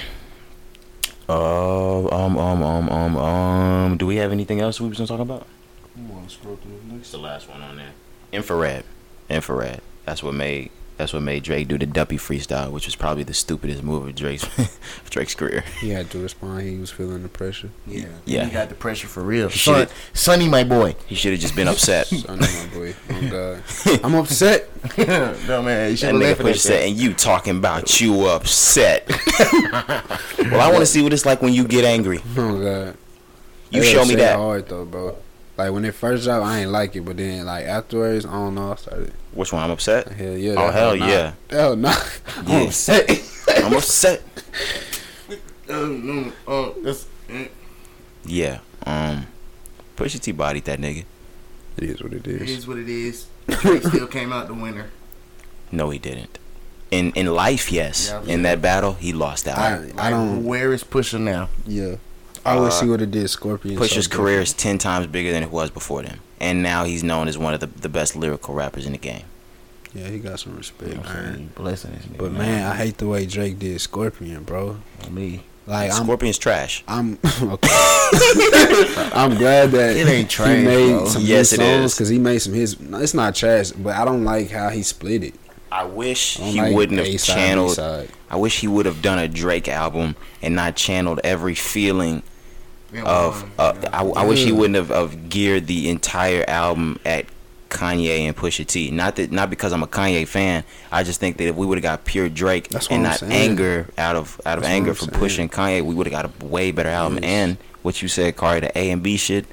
Speaker 1: um, um, um, um, um. Do we have anything else we was gonna talk about? It's the last one on there. Infrared, infrared. That's what made. That's what made Drake do the Duppy freestyle, which was probably the stupidest move of Drake's of Drake's career.
Speaker 3: He had to respond. He was feeling the pressure.
Speaker 2: Yeah,
Speaker 1: Yeah.
Speaker 2: He got the pressure for real.
Speaker 1: He
Speaker 2: Son, Sonny, my boy.
Speaker 1: He should have just been upset.
Speaker 3: Son of my boy. Oh God, I'm upset.
Speaker 2: no man, you should
Speaker 1: That nigga
Speaker 2: left
Speaker 1: Pusha and you talking about you upset. well, I want to see what it's like when you get angry.
Speaker 3: Oh God.
Speaker 1: You
Speaker 3: They
Speaker 1: show me that.
Speaker 3: hard though, bro. Like when it first dropped, I ain't like it, but then like afterwards, I don't know. I started.
Speaker 1: Which one? I'm upset.
Speaker 3: Hell yeah.
Speaker 1: Oh
Speaker 3: that
Speaker 1: hell
Speaker 3: nah.
Speaker 1: yeah,
Speaker 3: Hell no.
Speaker 1: Yeah.
Speaker 3: I'm upset.
Speaker 1: I'm upset.
Speaker 2: That's, it
Speaker 1: Yeah. Um, Pusha T bodied that nigga.
Speaker 3: It is what it is.
Speaker 2: is what it is. Drake still came out the winner.
Speaker 1: No, he didn't. In in life, yes.
Speaker 2: Yeah.
Speaker 1: In that battle, he lost out.
Speaker 3: I, I don't.
Speaker 2: Where is Pusha now?
Speaker 3: Yeah. I wish
Speaker 1: Uh,
Speaker 3: he would have did Scorpion.
Speaker 1: Pusha's
Speaker 3: so
Speaker 1: career is ten times bigger than it was before them, and now he's known as one of the, the best lyrical rappers in the game.
Speaker 3: Yeah, he got some respect.
Speaker 2: You know
Speaker 3: man.
Speaker 2: Blessing this nigga.
Speaker 3: But man, I hate the way Drake did Scorpion, bro.
Speaker 2: me.
Speaker 3: Like I'm,
Speaker 1: Scorpion's trash.
Speaker 3: I'm okay. I'm glad that
Speaker 2: It ain't trash,
Speaker 3: he made
Speaker 2: bro.
Speaker 3: some
Speaker 1: Yes,
Speaker 3: his songs because he made some his. no, It's not trash, but I don't like how he split it.
Speaker 1: I wish
Speaker 3: I
Speaker 1: he
Speaker 3: like
Speaker 1: wouldn't have channeled. I wish he would have done a Drake album and not channeled every feeling of. Uh, I, I wish he wouldn't have of geared the entire album at Kanye and Pusha T. Not that, not because I'm a Kanye fan. I just think that if we would have got pure Drake
Speaker 3: That's
Speaker 1: and
Speaker 3: I'm
Speaker 1: not
Speaker 3: saying.
Speaker 1: anger out of out of
Speaker 3: That's
Speaker 1: anger for
Speaker 3: saying.
Speaker 1: pushing Kanye, we would have got a way better album.
Speaker 3: Yes.
Speaker 1: And what you said, Kari, the A and B shit.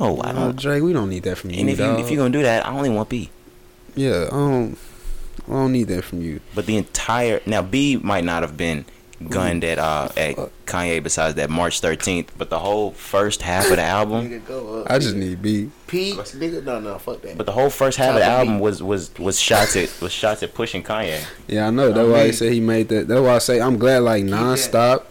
Speaker 1: Oh, I
Speaker 3: Uh,
Speaker 1: don't.
Speaker 3: Drake, we don't need that from you.
Speaker 1: And if you if you're gonna do that, I only want B.
Speaker 3: yeah, I don't. I don't need that from you.
Speaker 1: But the entire now B might not have been gunned at uh at Kanye besides that March 13th, but the whole first half of the album,
Speaker 2: Nigga, go up.
Speaker 3: I just need B.
Speaker 2: Pete, nigga, no, no, fuck that.
Speaker 1: but the whole first half of the
Speaker 2: Top of
Speaker 1: album was was was shots at was shots at pushing Kanye.
Speaker 3: Yeah, I know. That's
Speaker 2: I
Speaker 3: why I
Speaker 2: mean-
Speaker 3: say he made that. That's why I say I'm glad. Like
Speaker 2: that.
Speaker 3: nonstop.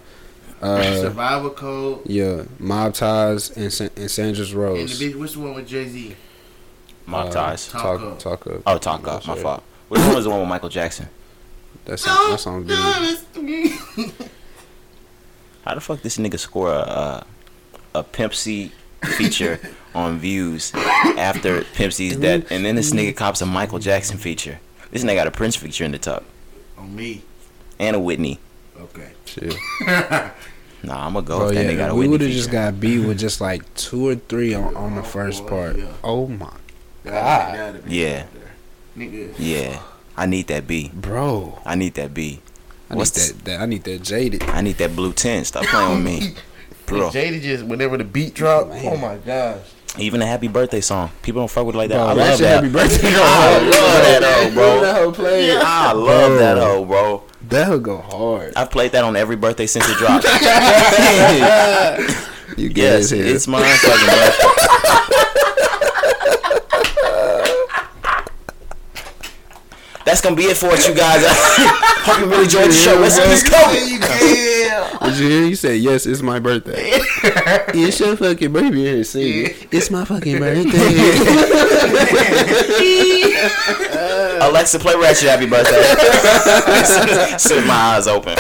Speaker 3: Uh,
Speaker 2: Survival Code.
Speaker 3: yeah, Mob Ties and San- and Sandra's
Speaker 2: And the
Speaker 3: Rose.
Speaker 2: bitch, what's one with Jay Z?
Speaker 1: Mob
Speaker 3: Uh,
Speaker 1: ties.
Speaker 2: Talk
Speaker 3: Talk,
Speaker 2: Up.
Speaker 3: talk up.
Speaker 1: Oh, talk up. My fault. Which one was the one with Michael Jackson?
Speaker 3: That's that song good.
Speaker 1: How the fuck this nigga score a a, a Pimp C feature on views after Pimp C's death, and then this nigga cops a Michael Jackson feature. This nigga got a Prince feature in the top.
Speaker 2: On me.
Speaker 1: and a Whitney.
Speaker 2: Okay.
Speaker 3: Shit.
Speaker 1: Nah, I'm gonna go
Speaker 3: Bro,
Speaker 1: if that
Speaker 3: yeah,
Speaker 1: nigga got a
Speaker 3: we would have just got beat with just like two or three on, on the oh,
Speaker 2: first
Speaker 3: part. Oh my
Speaker 2: God.
Speaker 3: God.
Speaker 1: Yeah.
Speaker 2: Nigga.
Speaker 1: yeah, I need that B.
Speaker 3: bro.
Speaker 1: I need that B.
Speaker 3: I
Speaker 1: What's
Speaker 3: need that, that. I need that jaded.
Speaker 1: I need that blue tint. Stop playing with me, bro.
Speaker 2: Jaded just whenever the beat drop.
Speaker 3: Man.
Speaker 2: Oh my gosh.
Speaker 1: Even a happy birthday song. People don't fuck with it like that.
Speaker 3: Bro,
Speaker 1: I
Speaker 3: that
Speaker 1: love that.
Speaker 3: happy birthday.
Speaker 1: I love that hoe, bro.
Speaker 3: That hoe play.
Speaker 1: I love
Speaker 3: Bro.
Speaker 1: that hoe, bro.
Speaker 3: That would go hard.
Speaker 1: I've played that on every birthday since it dropped.
Speaker 3: You get
Speaker 1: yes,
Speaker 3: it.
Speaker 1: it's my fucking birthday. That's gonna be it for us, you guys. Hope you really enjoyed the show. Rest in peace, Kobe.
Speaker 2: Yeah.
Speaker 3: Did you hear? You said yes. It's my birthday. it's your fucking birthday. Here, sing. It's my fucking birthday.
Speaker 1: Alexa, play Ratchet Happy Birthday. Sit with my eyes open.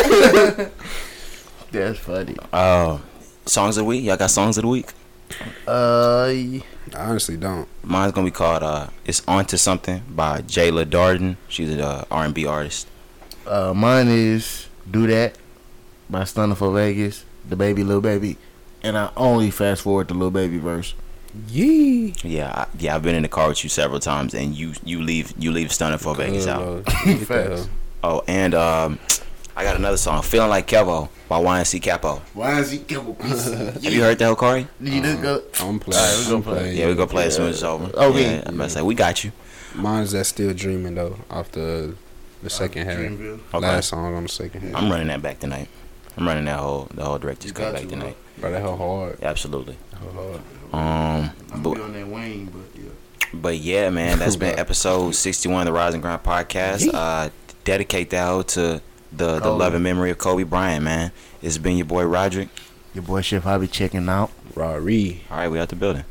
Speaker 2: That's funny.
Speaker 1: Uh, songs of the week. Y'all got songs of the week?
Speaker 2: Uh,
Speaker 3: I honestly don't.
Speaker 1: Mine's gonna be called uh, "It's Onto Something" by Jayla Darden. She's an uh, R&B artist.
Speaker 2: uh, mine is "Do That" by Stunna 4 Vegas, the baby, Lil Baby, and I only fast forward the Lil Baby verse.
Speaker 3: Yee.
Speaker 1: Yeah, I, yeah. I've been in the car with you several times, and you you leave you leave Stunna 4 Vegas out.
Speaker 3: Get that
Speaker 2: Facts.
Speaker 3: hoe.
Speaker 1: Oh, and um, I got another song, "Feeling Like Kevo" by YNC Capo.
Speaker 2: YNC is he couple pieces?
Speaker 1: Have you heard that whole Corey?
Speaker 2: You just go.
Speaker 3: I'm playing.
Speaker 2: Alright, we gonna play.
Speaker 3: playing.
Speaker 1: Yeah, we're gonna play as soon as it's over.
Speaker 2: Okay.
Speaker 1: Yeah, I'm about to say we got you.
Speaker 3: Mine's that still dreaming though. Off the the second half.
Speaker 1: Okay.
Speaker 3: Last song on the second half.
Speaker 1: I'm running that back tonight. I'm running that whole the whole director's cut
Speaker 2: got
Speaker 1: back
Speaker 2: to,
Speaker 1: tonight.
Speaker 3: Bro, that hoe hard.
Speaker 1: Absolutely.
Speaker 3: Hard.
Speaker 1: Um,
Speaker 2: I'm
Speaker 1: but,
Speaker 2: be on that Wayne, but yeah.
Speaker 1: but yeah, man, that's been episode 61 of the Rising Ground Grind podcast. Uh, dedicate that hoe to the the
Speaker 2: Kobe.
Speaker 1: love and memory of Kobe Bryant, man. It's been your boy Roderick.
Speaker 2: Your boy Chef, I be checking out.
Speaker 3: Rari.
Speaker 1: All right, we out the building.